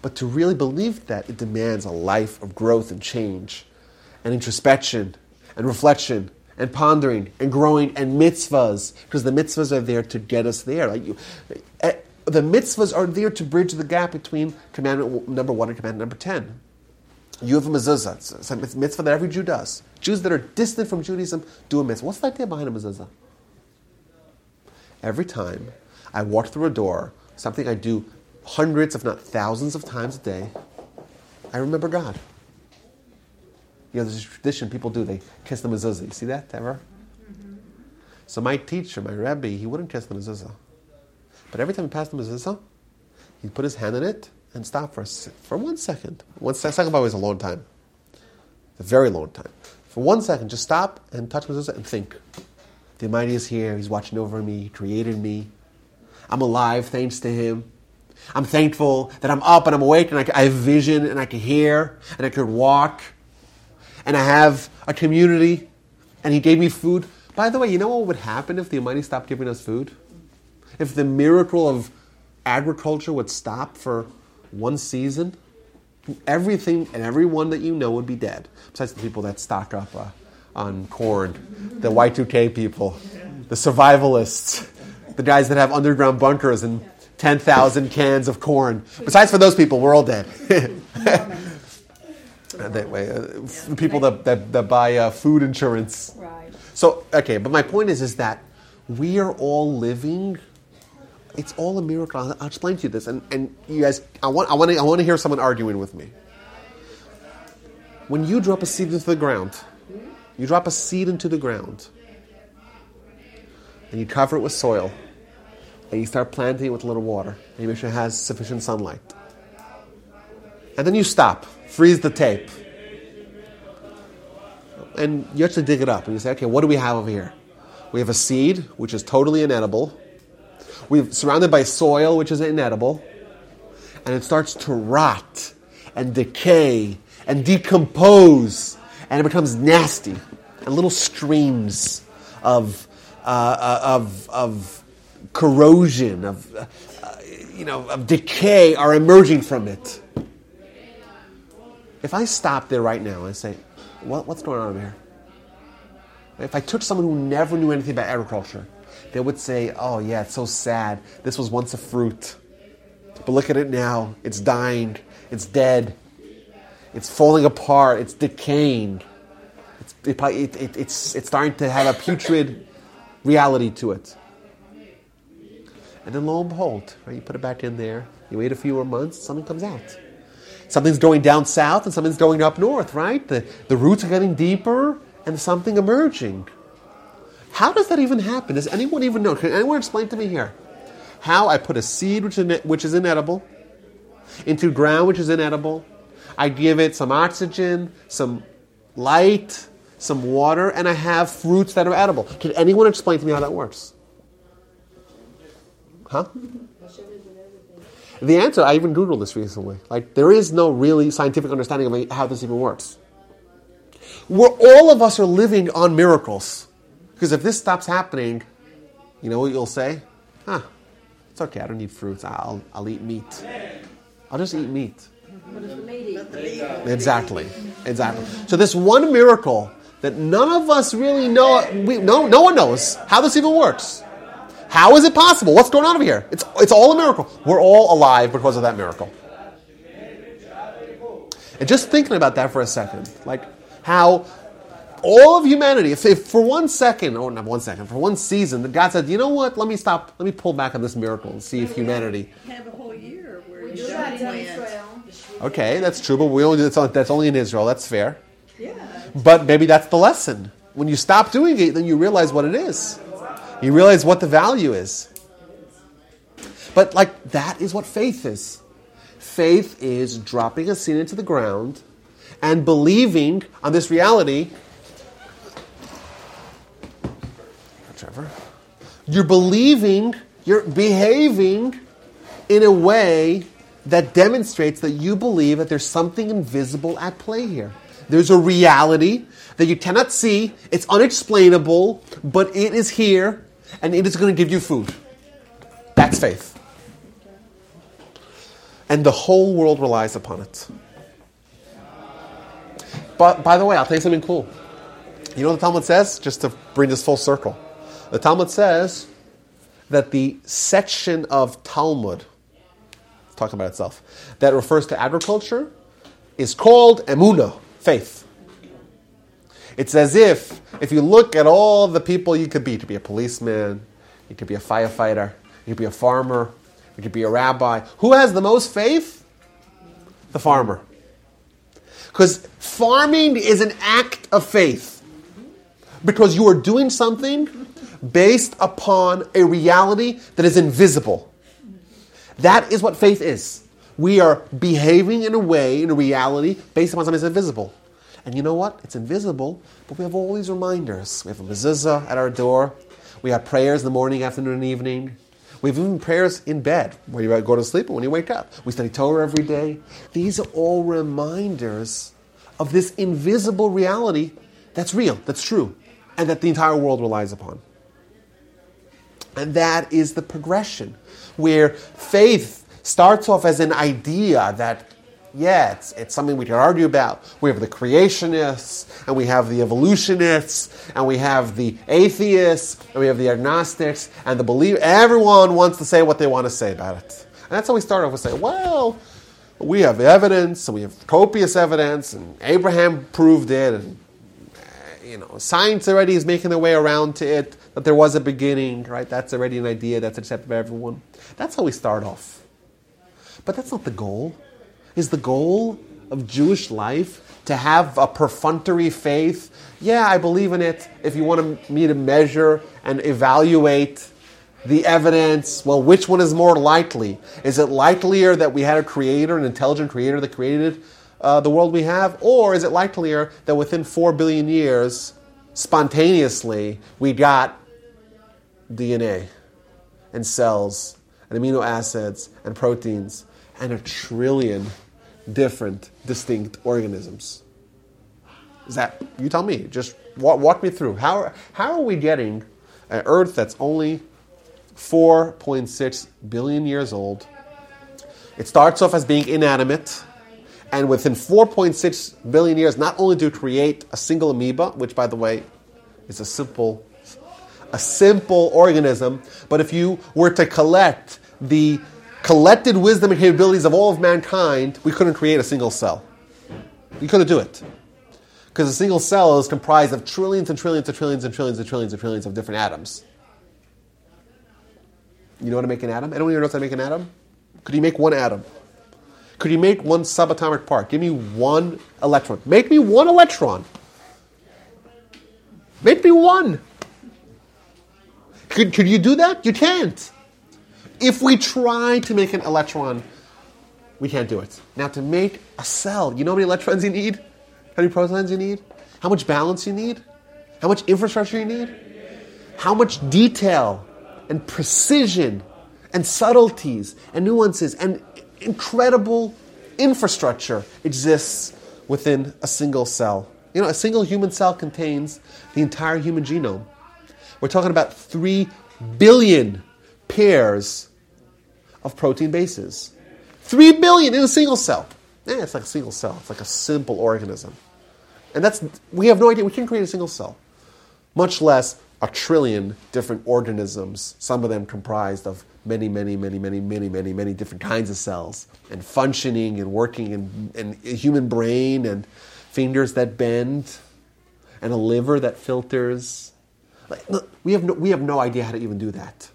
But to really believe that, it demands a life of growth and change, and introspection, and reflection, and pondering, and growing, and mitzvahs, because the mitzvahs are there to get us there. Like you, eh, the mitzvahs are there to bridge the gap between commandment number one and commandment number ten. You have a mezuzah. It's a mitzvah that every Jew does. Jews that are distant from Judaism do a mitzvah. What's the idea behind a mezuzah? Every time I walk through a door, something I do hundreds, if not thousands of times a day, I remember God. You know, there's a tradition people do. They kiss the mezuzah. You see that ever? Mm-hmm. So my teacher, my Rebbe, he wouldn't kiss the mezuzah. But every time he passed the mezuzah, he'd put his hand in it and stop for, for one second. One se- second, by the way, is a long time. It's a very long time. For one second, just stop and touch mezuzah and think. The Almighty is here. He's watching over me. He created me. I'm alive thanks to Him. I'm thankful that I'm up and I'm awake and I have vision and I can hear and I can walk and I have a community and He gave me food. By the way, you know what would happen if the Almighty stopped giving us food? If the miracle of agriculture would stop for one season, everything and everyone that you know would be dead. Besides the people that stock up uh, on corn, the Y2K people, the survivalists, the guys that have underground bunkers and 10,000 cans of corn. Besides for those people, we're all dead. That way, uh, the people that, that, that buy uh, food insurance. Right. So, okay, but my point is, is that we are all living. It's all a miracle. I'll, I'll explain to you this, and, and you guys, I want, I want to, I want to hear someone arguing with me. When you drop a seed into the ground, you drop a seed into the ground, and you cover it with soil, and you start planting it with a little water, and you make sure it has sufficient sunlight, and then you stop, freeze the tape, and you actually dig it up, and you say, okay, what do we have over here? We have a seed, which is totally inedible. We've surrounded by soil, which is inedible. And it starts to rot and decay and decompose. And it becomes nasty. And little streams of, uh, uh, of, of corrosion, of, uh, you know, of decay are emerging from it. If I stop there right now and say, what, what's going on here? If I took someone who never knew anything about agriculture, they would say, Oh, yeah, it's so sad. This was once a fruit. But look at it now. It's dying. It's dead. It's falling apart. It's decaying. It's, it, it, it, it's, it's starting to have a putrid reality to it. And then lo and behold, right, you put it back in there, you wait a few more months, something comes out. Something's going down south and something's going up north, right? The, the roots are getting deeper and something emerging. How does that even happen? Does anyone even know? Can anyone explain to me here? How I put a seed which is, which is inedible into ground which is inedible. I give it some oxygen, some light, some water, and I have fruits that are edible. Can anyone explain to me how that works? Huh? The answer, I even Googled this recently. Like, there is no really scientific understanding of how this even works. We're, all of us are living on miracles. Because if this stops happening, you know what you'll say? Huh, it's okay, I don't need fruits. I'll, I'll eat meat. I'll just eat meat. Exactly. Exactly. So this one miracle that none of us really know, we, no, no one knows how this even works. How is it possible? What's going on over here? It's, it's all a miracle. We're all alive because of that miracle. And just thinking about that for a second, like how all of humanity, if, if for one second, or not one second, for one season, that God said, you know what, let me stop, let me pull back on this miracle and see if humanity Have a whole year We The do that in. Israel. Okay, that's true, but we only that's only, that's only in Israel. That's fair. Yeah. But maybe that's the lesson. When you stop doing it, then you realize what it is. You realize what the value is. But like that is what faith is. Faith is dropping a seed into the ground and believing on this reality. Trevor, you're believing, you're behaving in a way that demonstrates that you believe that there's something invisible at play here. There's a reality that you cannot see, it's unexplainable, but it is here and it is going to give you food. That's faith. And the whole world relies upon it. But by the way, I'll tell you something cool. You know what the Talmud says? Just to bring this full circle. The Talmud says that the section of Talmud, talking about itself, that refers to agriculture is called emuna, faith. It's as if, if you look at all the people you could be, you could be a policeman, you could be a firefighter, you could be a farmer, you could be a rabbi. Who has the most faith? The farmer. Because farming is an act of faith. Because you are doing something based upon a reality that is invisible. That is what faith is. We are behaving in a way, in a reality, based upon something that's invisible. And you know what? It's invisible, but we have all these reminders. We have a mezuzah at our door. We have prayers in the morning, afternoon, and evening. We have even prayers in bed when you go to sleep and when you wake up. We study Torah every day. These are all reminders of this invisible reality that's real, that's true, and that the entire world relies upon. And that is the progression, where faith starts off as an idea that, yeah, it's, it's something we can argue about. We have the creationists, and we have the evolutionists, and we have the atheists, and we have the agnostics, and the believe. Everyone wants to say what they want to say about it. And that's how we start off with saying, well, we have evidence, and we have copious evidence, and Abraham proved it, and uh, you know, science already is making their way around to it that there was a beginning, right? That's already an idea that's accepted by everyone. That's how we start off. But that's not the goal. Is the goal of Jewish life to have a perfunctory faith? Yeah, I believe in it. If you want me to measure and evaluate the evidence, well, which one is more likely? Is it likelier that we had a creator, an intelligent creator that created uh, the world we have? Or is it likelier that within four billion years, spontaneously, we got DNA and cells and amino acids and proteins and a trillion different distinct organisms? Is that, you tell me, just walk, walk me through. How, how are we getting an Earth that's only 4.6 billion years old? It starts off as being inanimate, and within 4.6 billion years, not only do create a single amoeba, which, by the way, is a simple, a simple organism, but if you were to collect the collected wisdom and capabilities of all of mankind, we couldn't create a single cell. We couldn't do it. Because a single cell is comprised of trillions and trillions and trillions and trillions and trillions and trillions of different atoms. You know how to make an atom? Anyone here knows how to make an atom? Could you make one atom? Could you make one subatomic part? Give me one electron. Make me one electron. Make me one. Could, could you do that? You can't. If we try to make an electron, we can't do it. Now, to make a cell, you know how many electrons you need? How many protons you need? How much balance you need? How much infrastructure you need? How much detail and precision and subtleties and nuances and incredible infrastructure exists within a single cell. You know, a single human cell contains the entire human genome. We're talking about 3 billion pairs of protein bases. 3 billion in a single cell. Yeah, it's like a single cell. It's like a simple organism. And that's, we have no idea. We can create a single cell, much less a trillion different organisms, some of them comprised of many, many, many, many, many, many, many different kinds of cells, and functioning and working, and, and a human brain, and fingers that bend, and a liver that filters. Like, look, we, have no, we have no idea how to even do that.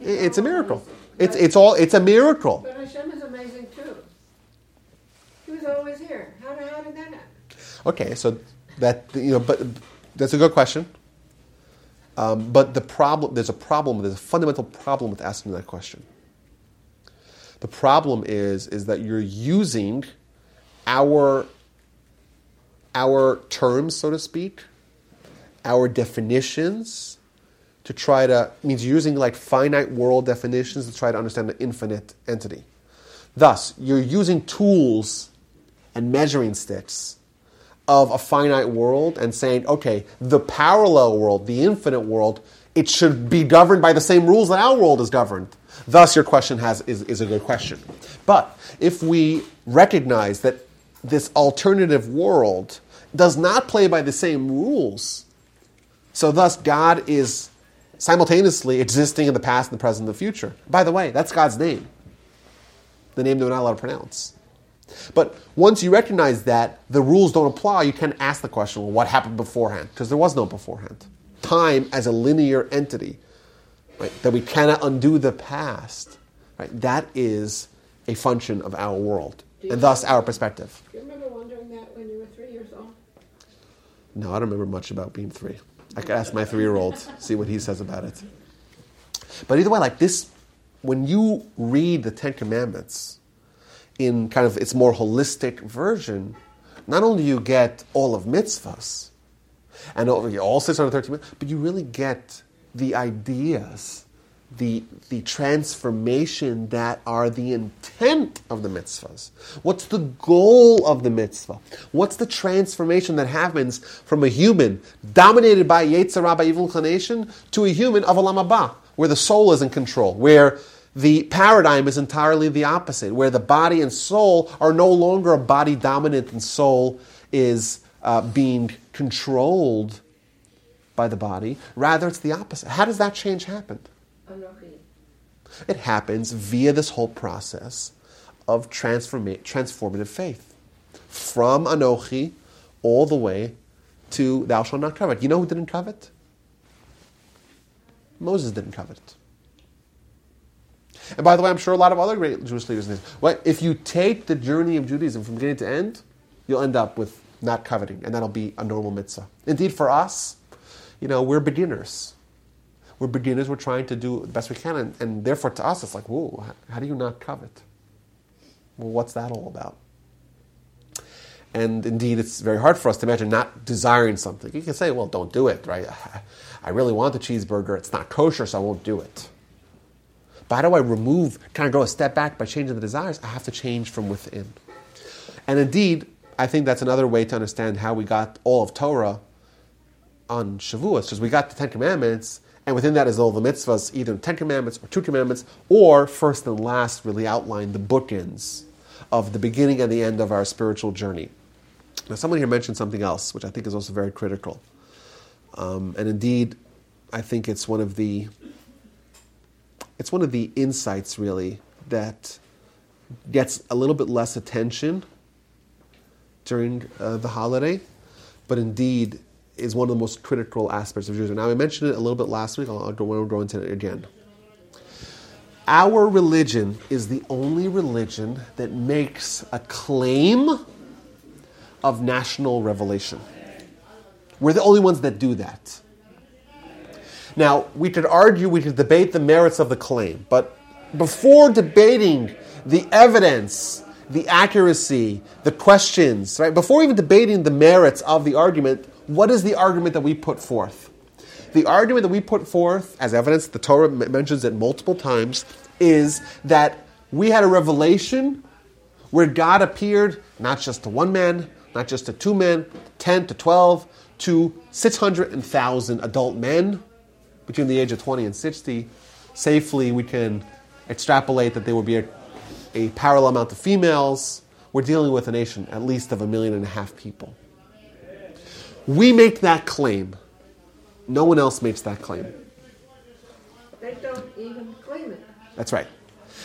It's a miracle. It's, it's all it's a miracle. But Hashem is amazing too. He was always here. How did, how did that happen? Okay, so that you know, but that's a good question. Um, but the problem, there's a problem. There's a fundamental problem with asking that question. The problem is is that you're using our our terms, so to speak, our definitions to try to means using like finite world definitions to try to understand the infinite entity. Thus, you're using tools and measuring sticks of a finite world and saying, okay, the parallel world, the infinite world, it should be governed by the same rules that our world is governed. Thus, your question has, is, is a good question. But if we recognize that this alternative world does not play by the same rules, so thus God is simultaneously existing in the past, and the present, and the future. By the way, that's God's name, the name that we're not allowed to pronounce. But once you recognize that the rules don't apply, you can ask the question, well, what happened beforehand? Because there was no beforehand. Time as a linear entity, right, that we cannot undo the past, right, that is a function of our world, and thus our perspective. Do you remember wondering that when you were three years old? No, I don't remember much about being three. I could ask my three year old, see what he says about it. But either way, like this, when you read the Ten Commandments in kind of its more holistic version, not only you get all of mitzvahs and all, all 613, but you really get the ideas, the, the transformation that are the intent of the mitzvahs. What's the goal of the mitzvah? What's the transformation that happens from a human dominated by Yetzer Hara, by evil inclination, to a human of Olam Haba, where the soul is in control, where the paradigm is entirely the opposite, where the body and soul are no longer a body dominant and soul is uh, being controlled by the body. Rather, it's the opposite. How does that change happen? It happens via this whole process of transforma- transformative faith. From Anochi all the way to Thou shalt not covet. You know who didn't covet? Moses didn't covet. And by the way, I'm sure a lot of other great Jewish leaders. What if you take the journey of Judaism from beginning to end, you'll end up with not coveting, and that'll be a normal mitzvah. Indeed, for us, you know, we're beginners. We're beginners. We're trying to do the best we can, and, and therefore, to us, it's like, whoa, how do you not covet? Well, what's that all about? And indeed, it's very hard for us to imagine not desiring something. You can say, well, don't do it, right? I really want the cheeseburger. It's not kosher, so I won't do it. But how do I remove, kind of go a step back by changing the desires? I have to change from within. And indeed, I think that's another way to understand how we got all of Torah on Shavuos, because we got the Ten Commandments, and within that is all the mitzvahs, either Ten Commandments or Two Commandments, or first and last really outline the bookends of the beginning and the end of our spiritual journey. Now, someone here mentioned something else, which I think is also very critical. Um, and indeed, I think it's one of the it's one of the insights really that gets a little bit less attention during uh, the holiday, but indeed is one of the most critical aspects of Judaism. Now, I mentioned it a little bit last week. I'll, I'll go, into it again. Our religion is the only religion that makes a claim of national revelation. We're the only ones that do that. Now, we could argue, we could debate the merits of the claim, but before debating the evidence, the accuracy, the questions, right, before even debating the merits of the argument, what is the argument that we put forth? The argument that we put forth, as evidence, the Torah mentions it multiple times, is that we had a revelation where God appeared not just to one man, not just to two men, 10 to 12, to 600,000 adult men between the age of 20 and 60. Safely, we can extrapolate that there would be a, a parallel amount of females. We're dealing with a nation at least of a million and a half people. We make that claim. No one else makes that claim. They don't even claim it. That's right.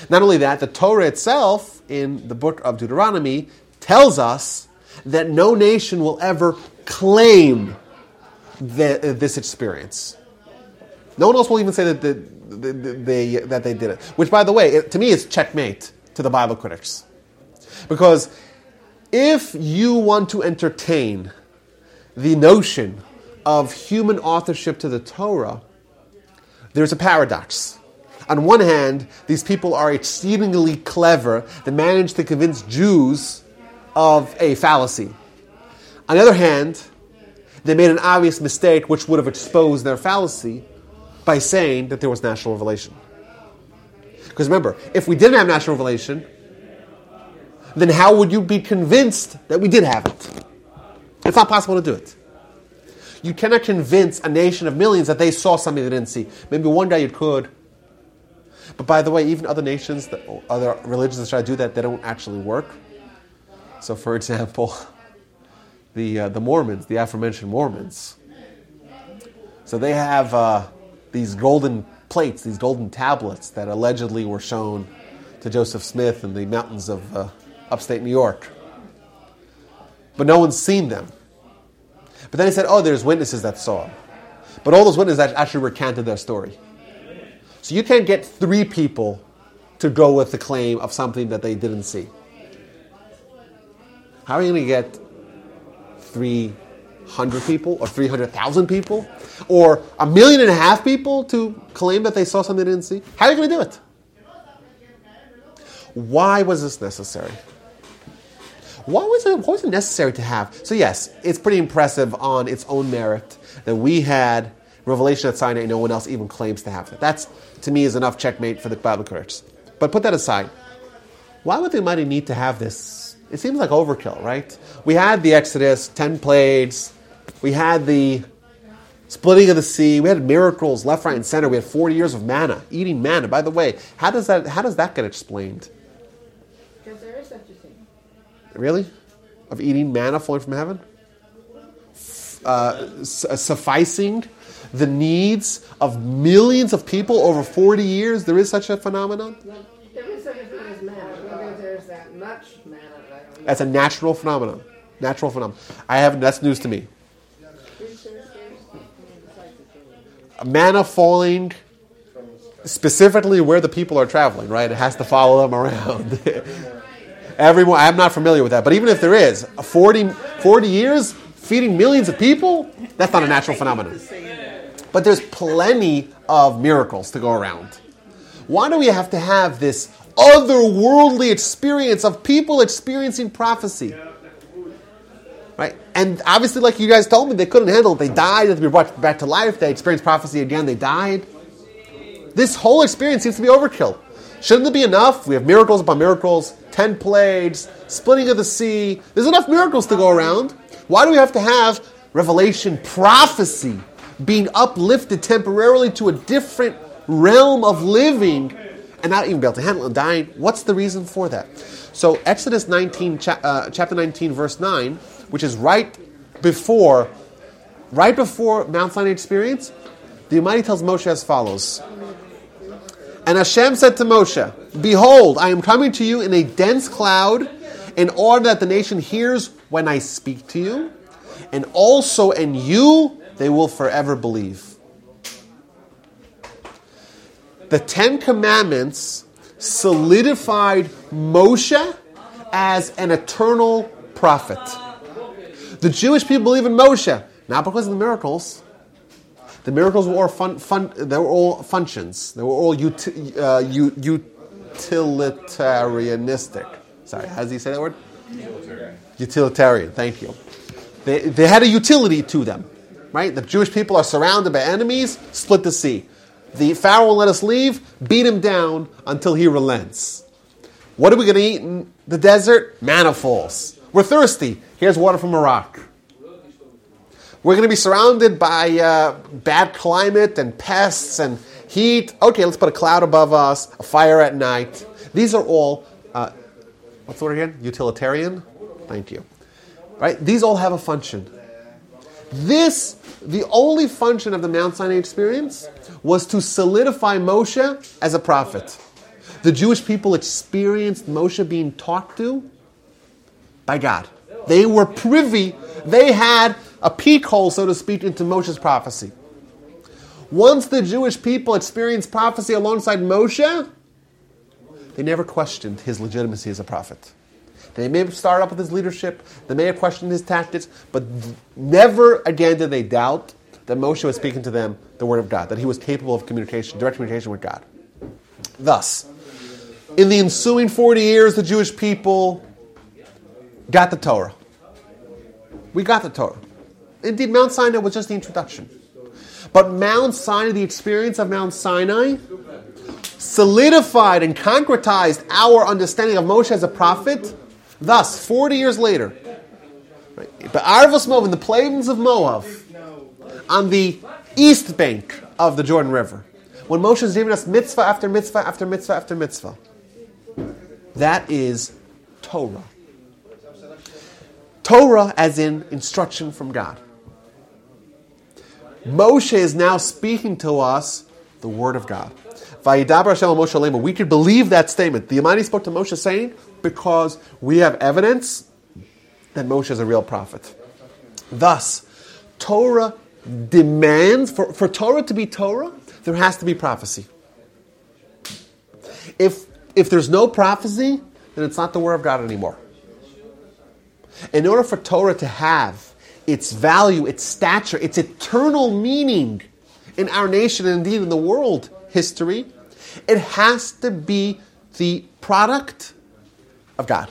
Not only that, the Torah itself, in the book of Deuteronomy, tells us that no nation will ever claim the, uh, this experience. No one else will even say that the, they, they, that they did it. Which, by the way, it, to me is checkmate to the Bible critics. Because if you want to entertain the notion of human authorship to the Torah, there's a paradox. On one hand, these people are exceedingly clever. They manage to convince Jews of a fallacy. On the other hand, they made an obvious mistake which would have exposed their fallacy by saying that there was national revelation. Because remember, if we didn't have national revelation, then how would you be convinced that we did have it? It's not possible to do it. You cannot convince a nation of millions that they saw something they didn't see. Maybe one day you could. But by the way, even other nations, other religions that try to do that, they don't actually work. So, for example, the, uh, the Mormons, the aforementioned Mormons, so they have uh, these golden plates, these golden tablets that allegedly were shown to Joseph Smith in the mountains of uh, upstate New York. But no one's seen them. But then he said, oh, there's witnesses that saw. But all those witnesses actually recanted their story. So you can't get three people to go with the claim of something that they didn't see. How are you going to get 300 people or 300,000 people or a million and a half people to claim that they saw something they didn't see? How are you going to do it? Why was this necessary? Why was it, was it necessary to have? So, yes, it's pretty impressive on its own merit that we had revelation at Sinai and no one else even claims to have it. That's, to me, is enough checkmate for the Bible critics. But put that aside. Why would the Almighty need to have this? It seems like overkill, right? We had the Exodus, 10 plagues, we had the splitting of the sea, we had miracles left, right, and center. We had 40 years of manna, eating manna. By the way, how does that, how does that get explained? Because there is such a thing. Really? Of eating manna falling from heaven? Uh, su- sufficing the needs of millions of people over 40 years? There is such a phenomenon? There is such a thing as manna. Whether there's that much manna, I don't know. That's a natural phenomenon. Natural phenomenon. I have that's news to me. Manna falling specifically where the people are traveling, right? It has to follow them around. Everyone, I'm not familiar with that, but even if there is, 40, 40 years feeding millions of people, that's not a natural phenomenon. But there's plenty of miracles to go around. Why do we have to have this otherworldly experience of people experiencing prophecy? Right? And obviously, like you guys told me, they couldn't handle it. They died, they had to be brought back to life. They experienced prophecy again, they died. This whole experience seems to be overkill. Shouldn't it be enough? We have miracles upon miracles, ten plagues, splitting of the sea. There's enough miracles to go around. Why do we have to have revelation, prophecy, being uplifted temporarily to a different realm of living and not even be able to handle it dying? What's the reason for that? So, Exodus 19, cha- uh, chapter 19, verse 9, which is right before, right before Mount Sinai experience, the Almighty tells Moshe as follows. And Hashem said to Moshe, Behold, I am coming to you in a dense cloud, in order that the nation hears when I speak to you, and also in you they will forever believe. The Ten Commandments solidified Moshe as an eternal prophet. The Jewish people believe in Moshe, not because of the miracles. The miracles were all, fun, fun, they were all functions. They were all uti, uh, u, utilitarianistic. Sorry, how does he say that word? Utilitarian. Utilitarian, thank you. They, they had a utility to them, right? The Jewish people are surrounded by enemies, split the sea. The Pharaoh will let us leave, beat him down until he relents. What are we going to eat in the desert? Manna falls. We're thirsty. Here's water from a rock. We're going to be surrounded by uh, bad climate and pests and heat. Okay, let's put a cloud above us, a fire at night. These are all, uh, what's the word again? Utilitarian? Thank you. Right? These all have a function. This, the only function of the Mount Sinai experience was to solidify Moshe as a prophet. The Jewish people experienced Moshe being talked to by God. They were privy, they had a peek hole, so to speak, into Moshe's prophecy. Once the Jewish people experienced prophecy alongside Moshe, they never questioned his legitimacy as a prophet. They may have started up with his leadership, they may have questioned his tactics, but never again did they doubt that Moshe was speaking to them the word of God, that he was capable of communication, direct communication with God. Thus, in the ensuing 40 years, the Jewish people got the Torah. We got the Torah. Indeed, Mount Sinai was just the introduction. But Mount Sinai, the experience of Mount Sinai, solidified and concretized our understanding of Moshe as a prophet. Thus, 40 years later, right, Arvos in the plains of Moab, on the east bank of the Jordan River, when Moshe is giving us mitzvah after mitzvah after mitzvah after mitzvah, that is Torah. Torah as in instruction from God. Moshe is now speaking to us the word of God. We could believe that statement. The Almighty spoke to Moshe saying, because we have evidence that Moshe is a real prophet. Thus, Torah demands, for, for Torah to be Torah, there has to be prophecy. If, if there's no prophecy, then it's not the Word of God anymore. In order for Torah to have its value, its stature, its eternal meaning in our nation and indeed in the world history, it has to be the product of God.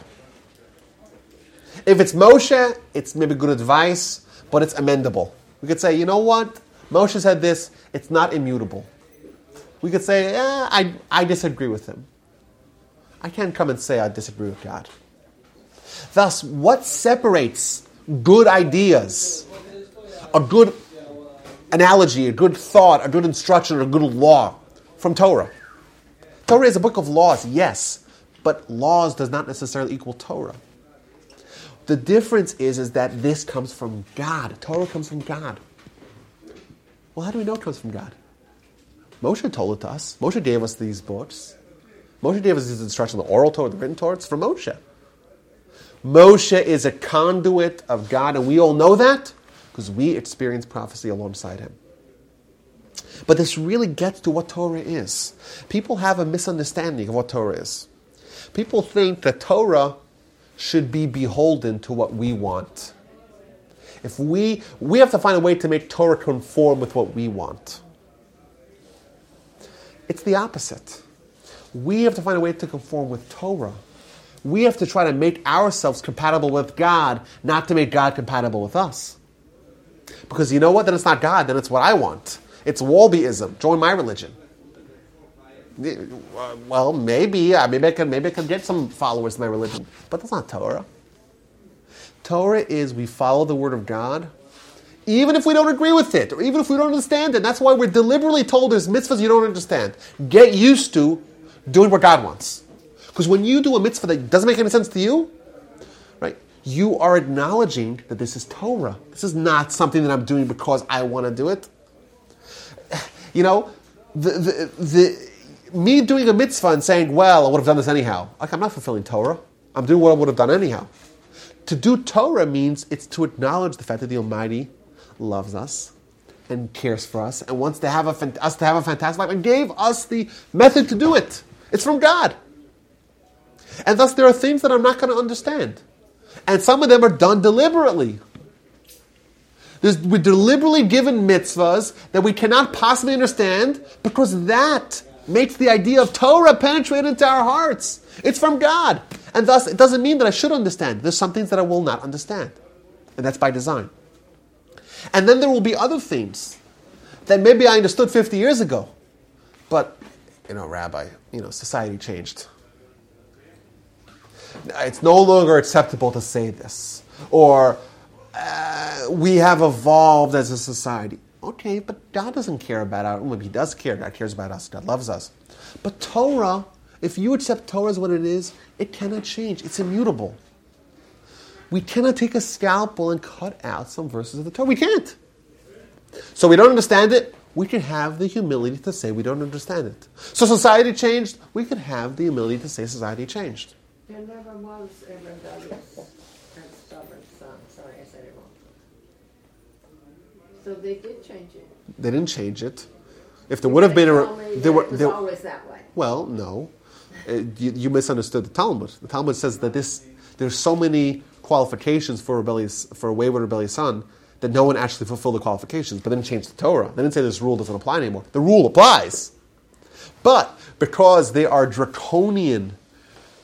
If it's Moshe, it's maybe good advice, but it's amendable. We could say, you know what? Moshe said this, it's not immutable. We could say, yeah, I, I disagree with him. I can't come and say I disagree with God. Thus, what separates good ideas, a good analogy, a good thought, a good instruction, a good law from Torah? Torah is a book of laws, yes, but laws does not necessarily equal Torah. The difference is, is that this comes from God. Torah comes from God. Well, how do we know it comes from God? Moshe told it to us. Moshe gave us these books. Moshe gave us these instructions, the oral Torah, the written Torah. It's from Moshe. Moshe is a conduit of God, and we all know that because we experience prophecy alongside him. But this really gets to what Torah is. People have a misunderstanding of what Torah is. People think that Torah should be beholden to what we want. If we we have to find a way to make Torah conform with what we want. It's the opposite. We have to find a way to conform with Torah. We have to try to make ourselves compatible with God, not to make God compatible with us. Because you know what? Then it's not God, then it's what I want. It's Walbyism. Join my religion. Well, maybe, uh, maybe I can, maybe I can get some followers in my religion, but that's not Torah. Torah is we follow the word of God, even if we don't agree with it, or even if we don't understand it. That's why we're deliberately told there's mitzvahs you don't understand. Get used to doing what God wants. Because when you do a mitzvah that doesn't make any sense to you, right, you are acknowledging that this is Torah. This is not something that I'm doing because I want to do it. You know, the, the, the me doing a mitzvah and saying, well, I would have done this anyhow. Like, I'm not fulfilling Torah. I'm doing what I would have done anyhow. To do Torah means it's to acknowledge the fact that the Almighty loves us and cares for us and wants to have a, us to have a fantastic life and gave us the method to do it. It's from God. And thus, there are things that I'm not going to understand. And some of them are done deliberately. There's, we're deliberately given mitzvahs that we cannot possibly understand because that makes the idea of Torah penetrate into our hearts. It's from God. And thus, it doesn't mean that I should understand. There's some things that I will not understand. And that's by design. And then there will be other things that maybe I understood 50 years ago. But, you know, Rabbi, you know, society changed. It's no longer acceptable to say this. Or, uh, we have evolved as a society. Okay, but God doesn't care about us. Well, He does care. God cares about us. God loves us. But Torah, if you accept Torah as what it is, it cannot change. It's immutable. We cannot take a scalpel and cut out some verses of the Torah. We can't. So we don't understand it. We can have the humility to say we don't understand it. So society changed. We can have the humility to say society changed. There never was a rebellious and stubborn son. Sorry, I said it wrong. So they did change it. They didn't change it. If there would have been a, there were, there, always that way. well, no, Uh, you, you misunderstood the Talmud. The Talmud says that this there's so many qualifications for a rebellious for a wayward rebellious son that no one actually fulfilled the qualifications, but then changed the Torah. They didn't say this rule doesn't apply anymore. The rule applies, but because they are draconian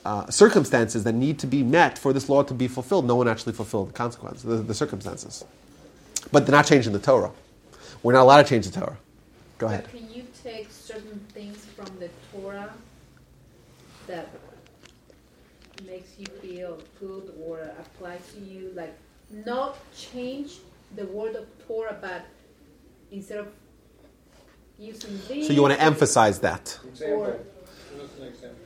uh, circumstances that need to be met for this law to be fulfilled, no one actually fulfilled the consequences, the, the circumstances. But they're not changing the Torah. We're not allowed to change the Torah. Go ahead. But can you take certain things from the Torah that makes you feel good or apply to you? Like, not change the word of Torah, but instead of using these. So you want to emphasize that. Example. Or-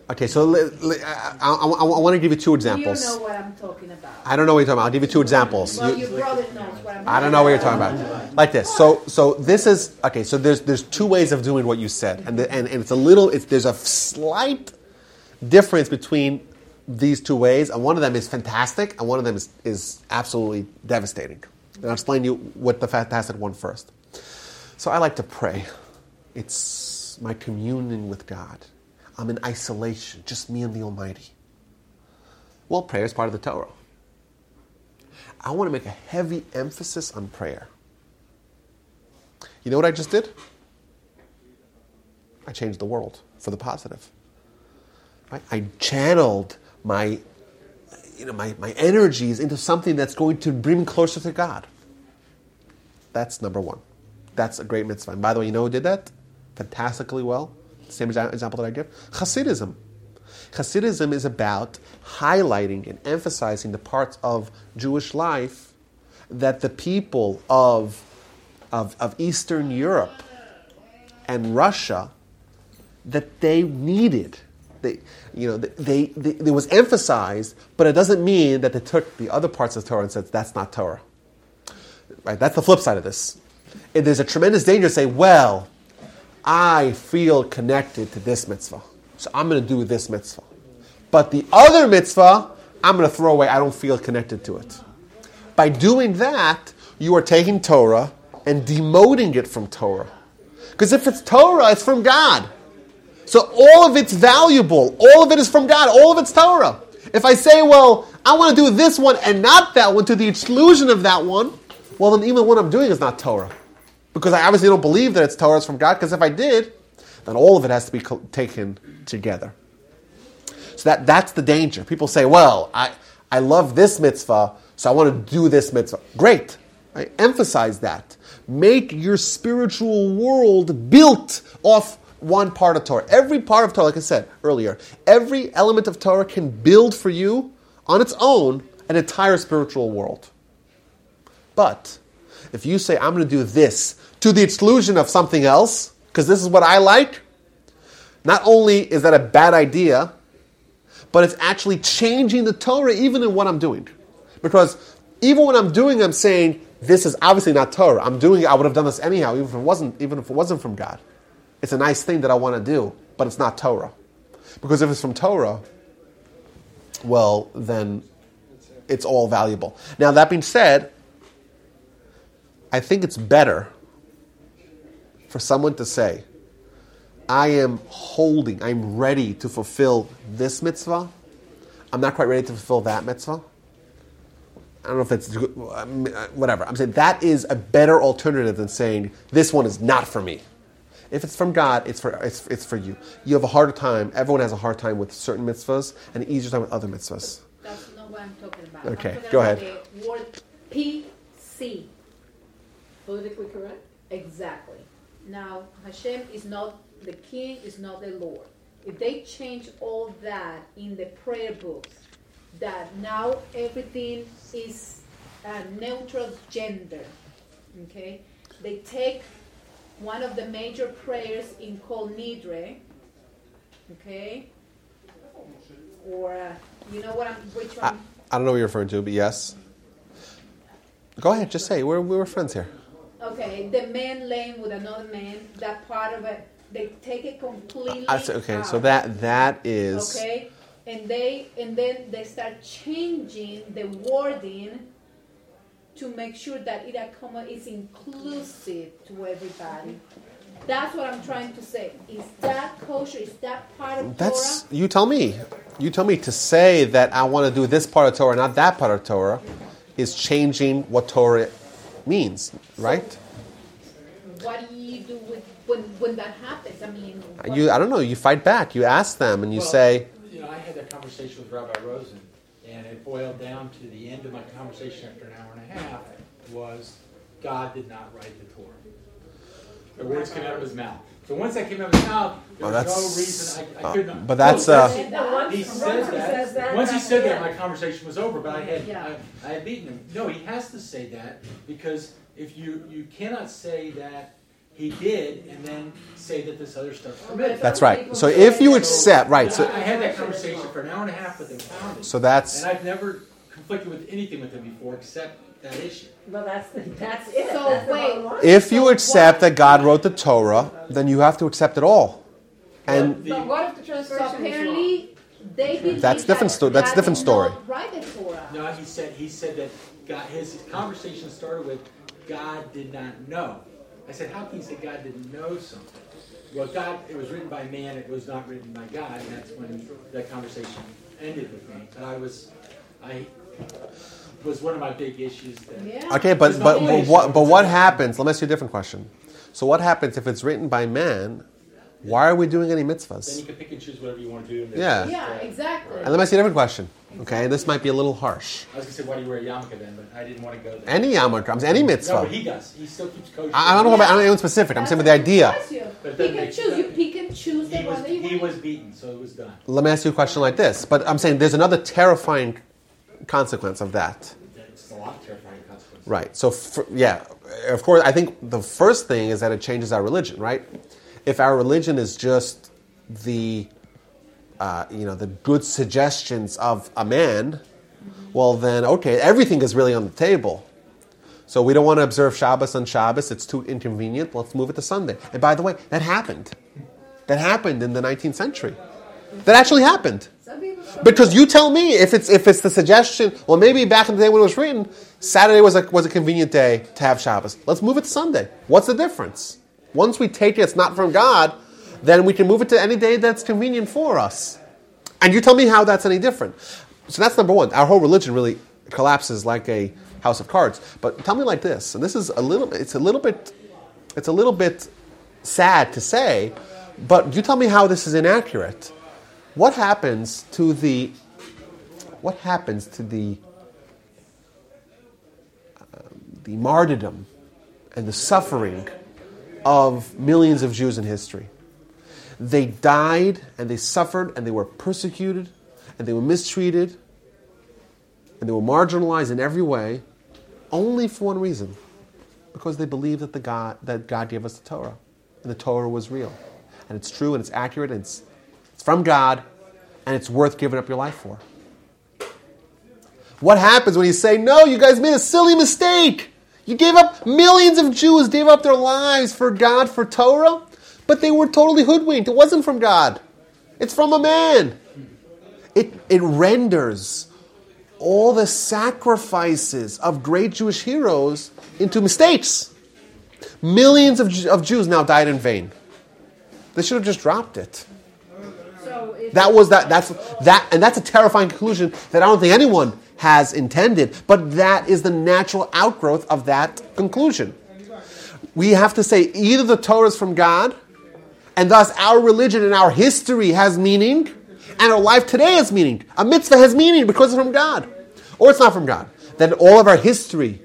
Give us an example. Okay, so li- li- I, I, I, I want to give you two examples. You know what I'm talking about. I don't know what you're talking about. I'll give you two examples. well, You- your brother knows what I'm I don't know what you're talking about. Like this. So, so this is okay. So there's there's two ways of doing what you said, and the, and, and it's a little. It's, there's a slight difference between these two ways, and one of them is fantastic, and one of them is is absolutely devastating. And I'll explain to you what the fantastic one first. So I like to pray. It's my communion with God. I'm in isolation, just me and the Almighty. Well, prayer is part of the Torah. I want to make a heavy emphasis on prayer. You know what I just did? I changed the world for the positive. Right? I channeled my, you know, my, my energies into something that's going to bring me closer to God. That's number one. That's a great mitzvah. And by the way, you know who did that? Fantastically well. Same example that I give. Hasidism. Hasidism is about highlighting and emphasizing the parts of Jewish life that the people of, of, of Eastern Europe and Russia that they needed. They, you know, they, they, they, was emphasized, but it doesn't mean that they took the other parts of Torah and said that's not Torah. Right? That's the flip side of this. And there's a tremendous danger to say, well, I feel connected to this mitzvah, so I'm going to do this mitzvah. But the other mitzvah, I'm going to throw away. I don't feel connected to it. By doing that, you are taking Torah and demoting it from Torah. Because if it's Torah, it's from God. So all of it's valuable. All of it is from God. All of it's Torah. If I say, well, I want to do this one and not that one to the exclusion of that one, well, then even what I'm doing is not Torah. Because I obviously don't believe that it's Torah from God, because if I did, then all of it has to be co- taken together. So that, that's the danger. People say, well, I, I love this mitzvah, so I want to do this mitzvah. Great. I emphasize that. Make your spiritual world built off one part of Torah. Every part of Torah, like I said earlier, every element of Torah can build for you on its own an entire spiritual world. But if you say, I'm going to do this to the exclusion of something else, because this is what I like, not only is that a bad idea, but it's actually changing the Torah even in what I'm doing. Because even when I'm doing, I'm saying, this is obviously not Torah. I'm doing it, I would have done this anyhow, even if it wasn't, even if it wasn't from God. It's a nice thing that I want to do, but it's not Torah. Because if it's from Torah, well, then it's all valuable. Now, that being said, I think it's better for someone to say, I am holding, I'm ready to fulfill this mitzvah. I'm not quite ready to fulfill that mitzvah. I don't know if it's whatever. I'm saying that is a better alternative than saying this one is not for me. If it's from God, it's for it's, it's for you. You have a harder time. Everyone has a hard time with certain mitzvahs and an easier time with other mitzvahs. That's not what I'm talking about. Okay, talking go about ahead. Word PC. Politically correct? Exactly. Now, Hashem is not the king, is not the Lord. If they change all that in the prayer books, that now everything is a neutral gender, okay? They take one of the major prayers in Kol Nidre, okay? Or, uh, you know what I'm, which I, one? I don't know what you're referring to, but yes. Go ahead, just say. We're, we're friends here. Okay, the man laying with another man, that part of it, they take it completely okay, so that that is okay, and they and then they start changing the wording to make sure that it is inclusive to everybody. That's what I'm trying to say. Is that kosher? Is that part of That's Torah? you tell me. You tell me to say that I want to do this part of Torah, not that part of Torah, is changing what Torah means, right? What do you do with when when that happens? I mean, You, I don't know. You fight back. You ask them, and you Well, say, You know, I had that conversation with Rabbi Rosen, and it boiled down to the end of my conversation after an hour and a half was God did not write the Torah. The words came out of his mouth. So once that came out of the mouth, there Oh, was no reason I, I uh, could not. but that's, No, uh, that's- No, He once said he says that, once he that's said that, my conversation was over, but I had, Yeah. I, I had beaten him. No, he has to say that, because if you, you cannot say that he did, and then say that this other stuff's permitted. "That's right." So if you accept, right? So So, I had that conversation for an hour and a half with him pounding. so that's And I've never conflicted with anything with him before except that issue. Well, that's, that's it. So, That's wait. if you So accept why- that God wrote the Torah, then you have to accept it all. And The- But what if the So translation is wrong? apparently, they believe That's different that sto- that's God different story. not Write the Torah. No, he said he said that God his conversation started with God did not know. I said, how can you say God didn't know something? Well, God, it was written by man, it was not written by God, and that's when that conversation ended with me. But I was, I was one of my big issues that. Yeah. okay, but It's but, but what but what happens? Let me ask you a different question. So what happens if it's written by man? Why are we doing any mitzvahs? Then you can pick and choose whatever you want to do. and Yeah. Yeah, uh, exactly. And let me ask you a different question. Okay, this might be a little harsh. I was gonna say, why do you wear a yarmulke then? But I didn't want to go there. Any yarmulke comes, any mitzvah. no, but he does. He still keeps kosher. I, I don't know about I don't know anyone specific. I'm That's saying with the idea. he tells you. But He can choose. You pick and choose the He one was that you he was beaten, so it was done. Let me ask you a question like this. But I'm saying there's another terrifying consequence of that. It's a lot of terrifying consequences. Right. So, for, yeah, of course, I think the first thing is that it changes our religion, right? If our religion is just the, uh, you know, the good suggestions of a man, well, then, okay, everything is really on the table. So we don't want to observe Shabbos on Shabbos. It's too inconvenient. Let's move it to Sunday. And by the way, that happened. That happened in the 19th century. That actually happened. Because you tell me if it's if it's the suggestion. Well, maybe back in the day when it was written, Saturday was a was a convenient day to have Shabbos. Let's move it to Sunday. What's the difference? Once we take it, it's not from God, then we can move it to any day that's convenient for us. And you tell me how that's any different. So that's number one. Our whole religion really collapses like a house of cards. But tell me like this, and this is a little. It's a little bit. It's a little bit sad to say, but you tell me how this is inaccurate. What happens to the what happens to the um, the martyrdom and the suffering of millions of Jews in history? They died and they suffered and they were persecuted and they were mistreated and they were marginalized in every way only for one reason because they believed that the God that God gave us the Torah and the Torah was real and it's true and it's accurate and it's, it's from God and it's worth giving up your life for. What happens when you say, "No, you guys made a silly mistake. You gave up millions of Jews gave up their lives for God for Torah, but they were totally hoodwinked. It wasn't from God. It's from a man." It it renders all the sacrifices of great Jewish heroes into mistakes. Millions of, of Jews now died in vain. They should have just dropped it. That was that. That's that, and that's a terrifying conclusion that I don't think anyone has intended. But that is the natural outgrowth of that conclusion. We have to say either the Torah is from God, and thus our religion and our history has meaning, and our life today has meaning. A mitzvah has meaning because it's from God, or it's not from God. Then all of our history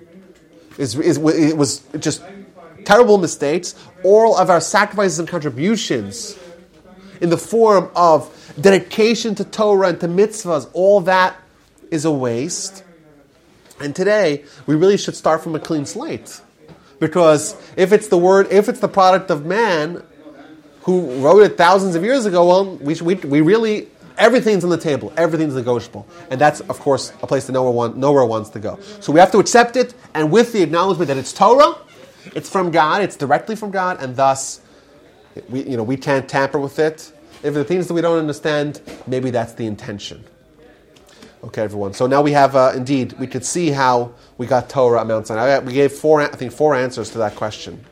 is, is it was just terrible mistakes. All of our sacrifices and contributions in the form of dedication to Torah and to mitzvahs, all that is a waste. And today, we really should start from a clean slate. Because if it's the word, if it's the product of man who wrote it thousands of years ago, well, we, we, we really, everything's on the table, everything's negotiable. And that's, of course, a place that nowhere, want, nowhere wants to go. So we have to accept it, and with the acknowledgement that it's Torah, it's from God, it's directly from God, and thus we, you know, we can't tamper with it. If the things that we don't understand, maybe that's the intention. Okay, everyone. So now we have, uh, indeed, we could see how we got Torah at Mount Sinai. We gave four, I think, four answers to that question.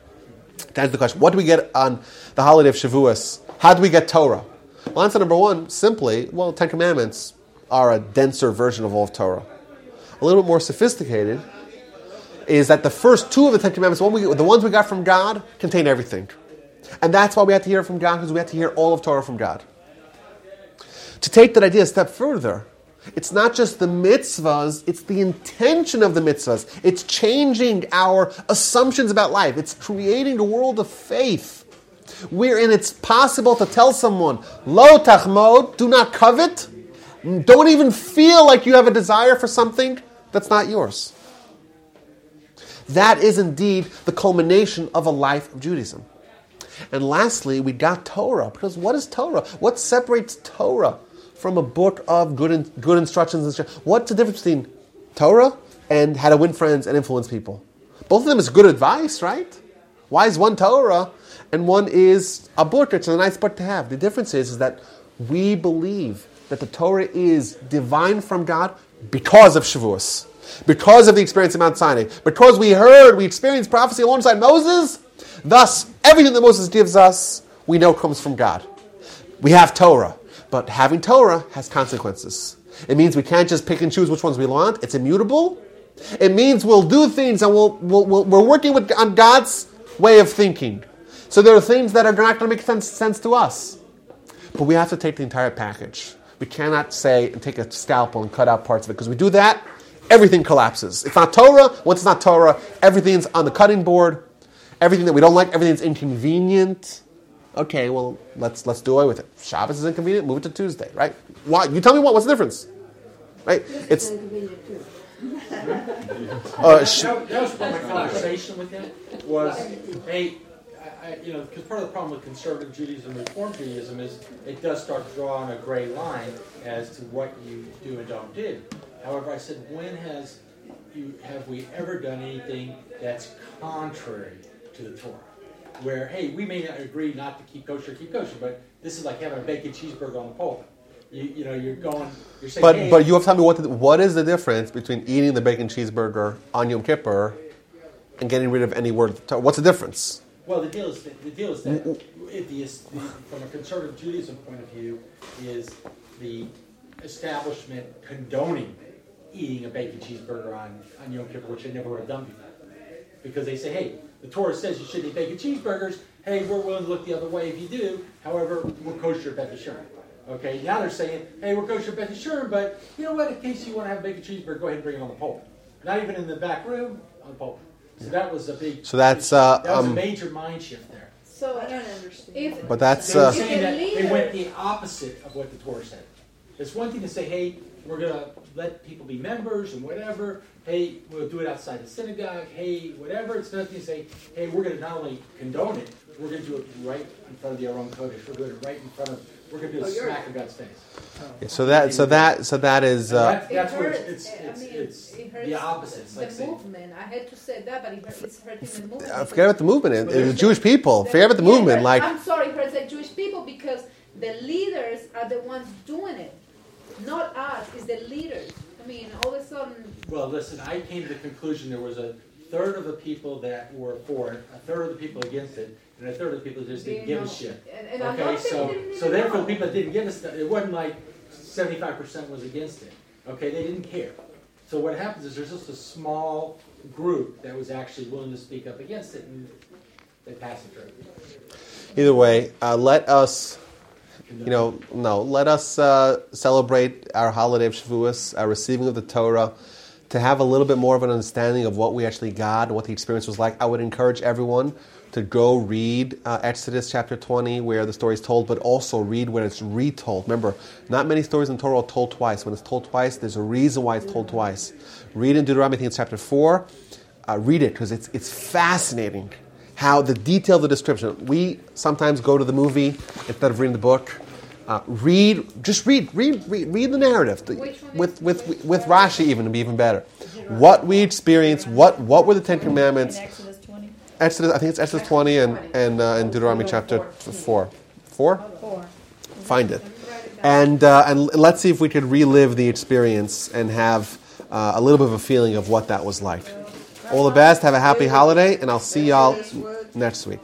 To answer the question, what do we get on the holiday of Shavuos? How do we get Torah? Well, answer number one, simply, well, Ten Commandments are a denser version of all of Torah. A little bit more sophisticated is that the first two of the Ten Commandments, one we, the ones we got from God, contain everything. And that's why we had to hear from God, because we had to hear all of Torah from God. To take that idea a step further, it's not just the mitzvahs, it's the intention of the mitzvahs. It's changing our assumptions about life. It's creating a world of faith wherein it's possible to tell someone, Lo tachmod, do not covet. Don't even feel like you have a desire for something that's not yours. That is indeed the culmination of a life of Judaism. And lastly, we got Torah. Because what is Torah? What separates Torah from a book of good, in, good instructions? And What's the difference between Torah and how to win friends and influence people? Both of them is good advice, right? Why is one Torah and one is a book? It's a nice book to have. The difference is, is that we believe that the Torah is divine from God because of Shavuos, because of the experience of Mount Sinai, because we heard, we experienced prophecy alongside Moses. Thus, everything that Moses gives us, we know comes from God. We have Torah, but having Torah has consequences. It means we can't just pick and choose which ones we want. It's immutable. It means we'll do things and we'll, we'll, we'll we're working with, on God's way of thinking. So there are things that are not going to make sense, sense to us. But we have to take the entire package. We cannot say and take a scalpel and cut out parts of it because we do that, everything collapses. It's not Torah. Once it's not Torah, everything's on the cutting board. Everything that we don't like, everything's inconvenient. Okay, well let's let's do away with it. Shabbos is inconvenient. Move it to Tuesday, right? Why? You tell me what? What's the difference? Right? It's Inconvenient too. uh, sh- That, that was part of my conversation with him, was, hey, I, I, you know, because part of the problem with conservative Judaism and Reform Judaism is it does start drawing a gray line as to what you do and don't do. However, I said, when has you have we ever done anything that's contrary to the Torah? Where, hey, we may not agree not to keep kosher, keep kosher, but this is like having a bacon cheeseburger on the pole. You, you know, you're going, you're saying, but hey, but you have to tell me what the, what is the difference between eating the bacon cheeseburger on Yom Kippur and getting rid of any word. What's the difference? Well, the deal is that, the deal is that the, from a conservative Judaism point of view, is the establishment condoning eating a bacon cheeseburger on, on Yom Kippur, which they never would have done before. Because they say, hey, the Torah says you shouldn't eat bacon cheeseburgers. Hey, we're willing to look the other way if you do. However, we're kosher Beth Yeshurun. Okay, now they're saying, hey, we're kosher Beth Yeshurun, but you know what? In case you want to have a bacon cheeseburger, go ahead and bring it on the pole. Not even in the back room, on the pole. So that was a big. So that's, uh, that was um, a major mind shift there. So I don't understand. if But that's They uh, saying that they went the opposite of what the Torah said. It's one thing to say, hey, we're going to let people be members and whatever. Hey, we'll do it outside the synagogue. Hey, whatever. It's another thing to say, hey, we're going to not only condone it, we're going to do it right in front of the Aron Kodesh. We're doing it right in front of, we're going to do Oh, smack in God's face. so that so that so that is uh, that, that's It where hurts. it's, it's, I mean, it's it hurts the opposite. It's like the saying, movement. I had to say that, but it hurt, it's hurting the movement. uh, forget about the movement. It, But the Jewish people. Forget about the movement. but Like I'm sorry, it hurts the Jewish people because the leaders are the ones doing it, not us. It's the leaders. I mean, all of a sudden, Well, listen, I came to the conclusion there was a third of the people that were for it, a third of the people against it, and a third of the people just didn't they give a shit. And, and Okay, so, so therefore, know. the people that didn't give us, it wasn't like seventy-five percent was against it. Okay, they didn't care. So what happens is there's just a small group that was actually willing to speak up against it, and they passed it through. either way, uh, let us you know no let us uh, celebrate our holiday of Shavuos, our receiving of the Torah. To have a little bit more of an understanding of what we actually got and what the experience was like, I would encourage everyone to go read uh, Exodus chapter 20, where the story is told, but also read when it's retold. Remember, not many stories in Torah are told twice. When it's told twice, there's a reason why it's told twice. Read in Deuteronomy, I think it's chapter 4. Uh, read it because it's, it's fascinating how the detail of the description. We sometimes go to the movie instead of reading the book. Uh, read, just read, read, read, read the narrative The- with, with, with Rashi even to be even better. What we experienced, what, what were the Ten Commandments? Exodus 20? Exodus, I think it's Exodus 20 and, and, uh, and Deuteronomy chapter 4. 4? Four. Find it. And, uh, and let's see if we could relive the experience and have uh, a little bit of a feeling of what that was like. All the best. Have a happy holiday, and I'll see y'all next week.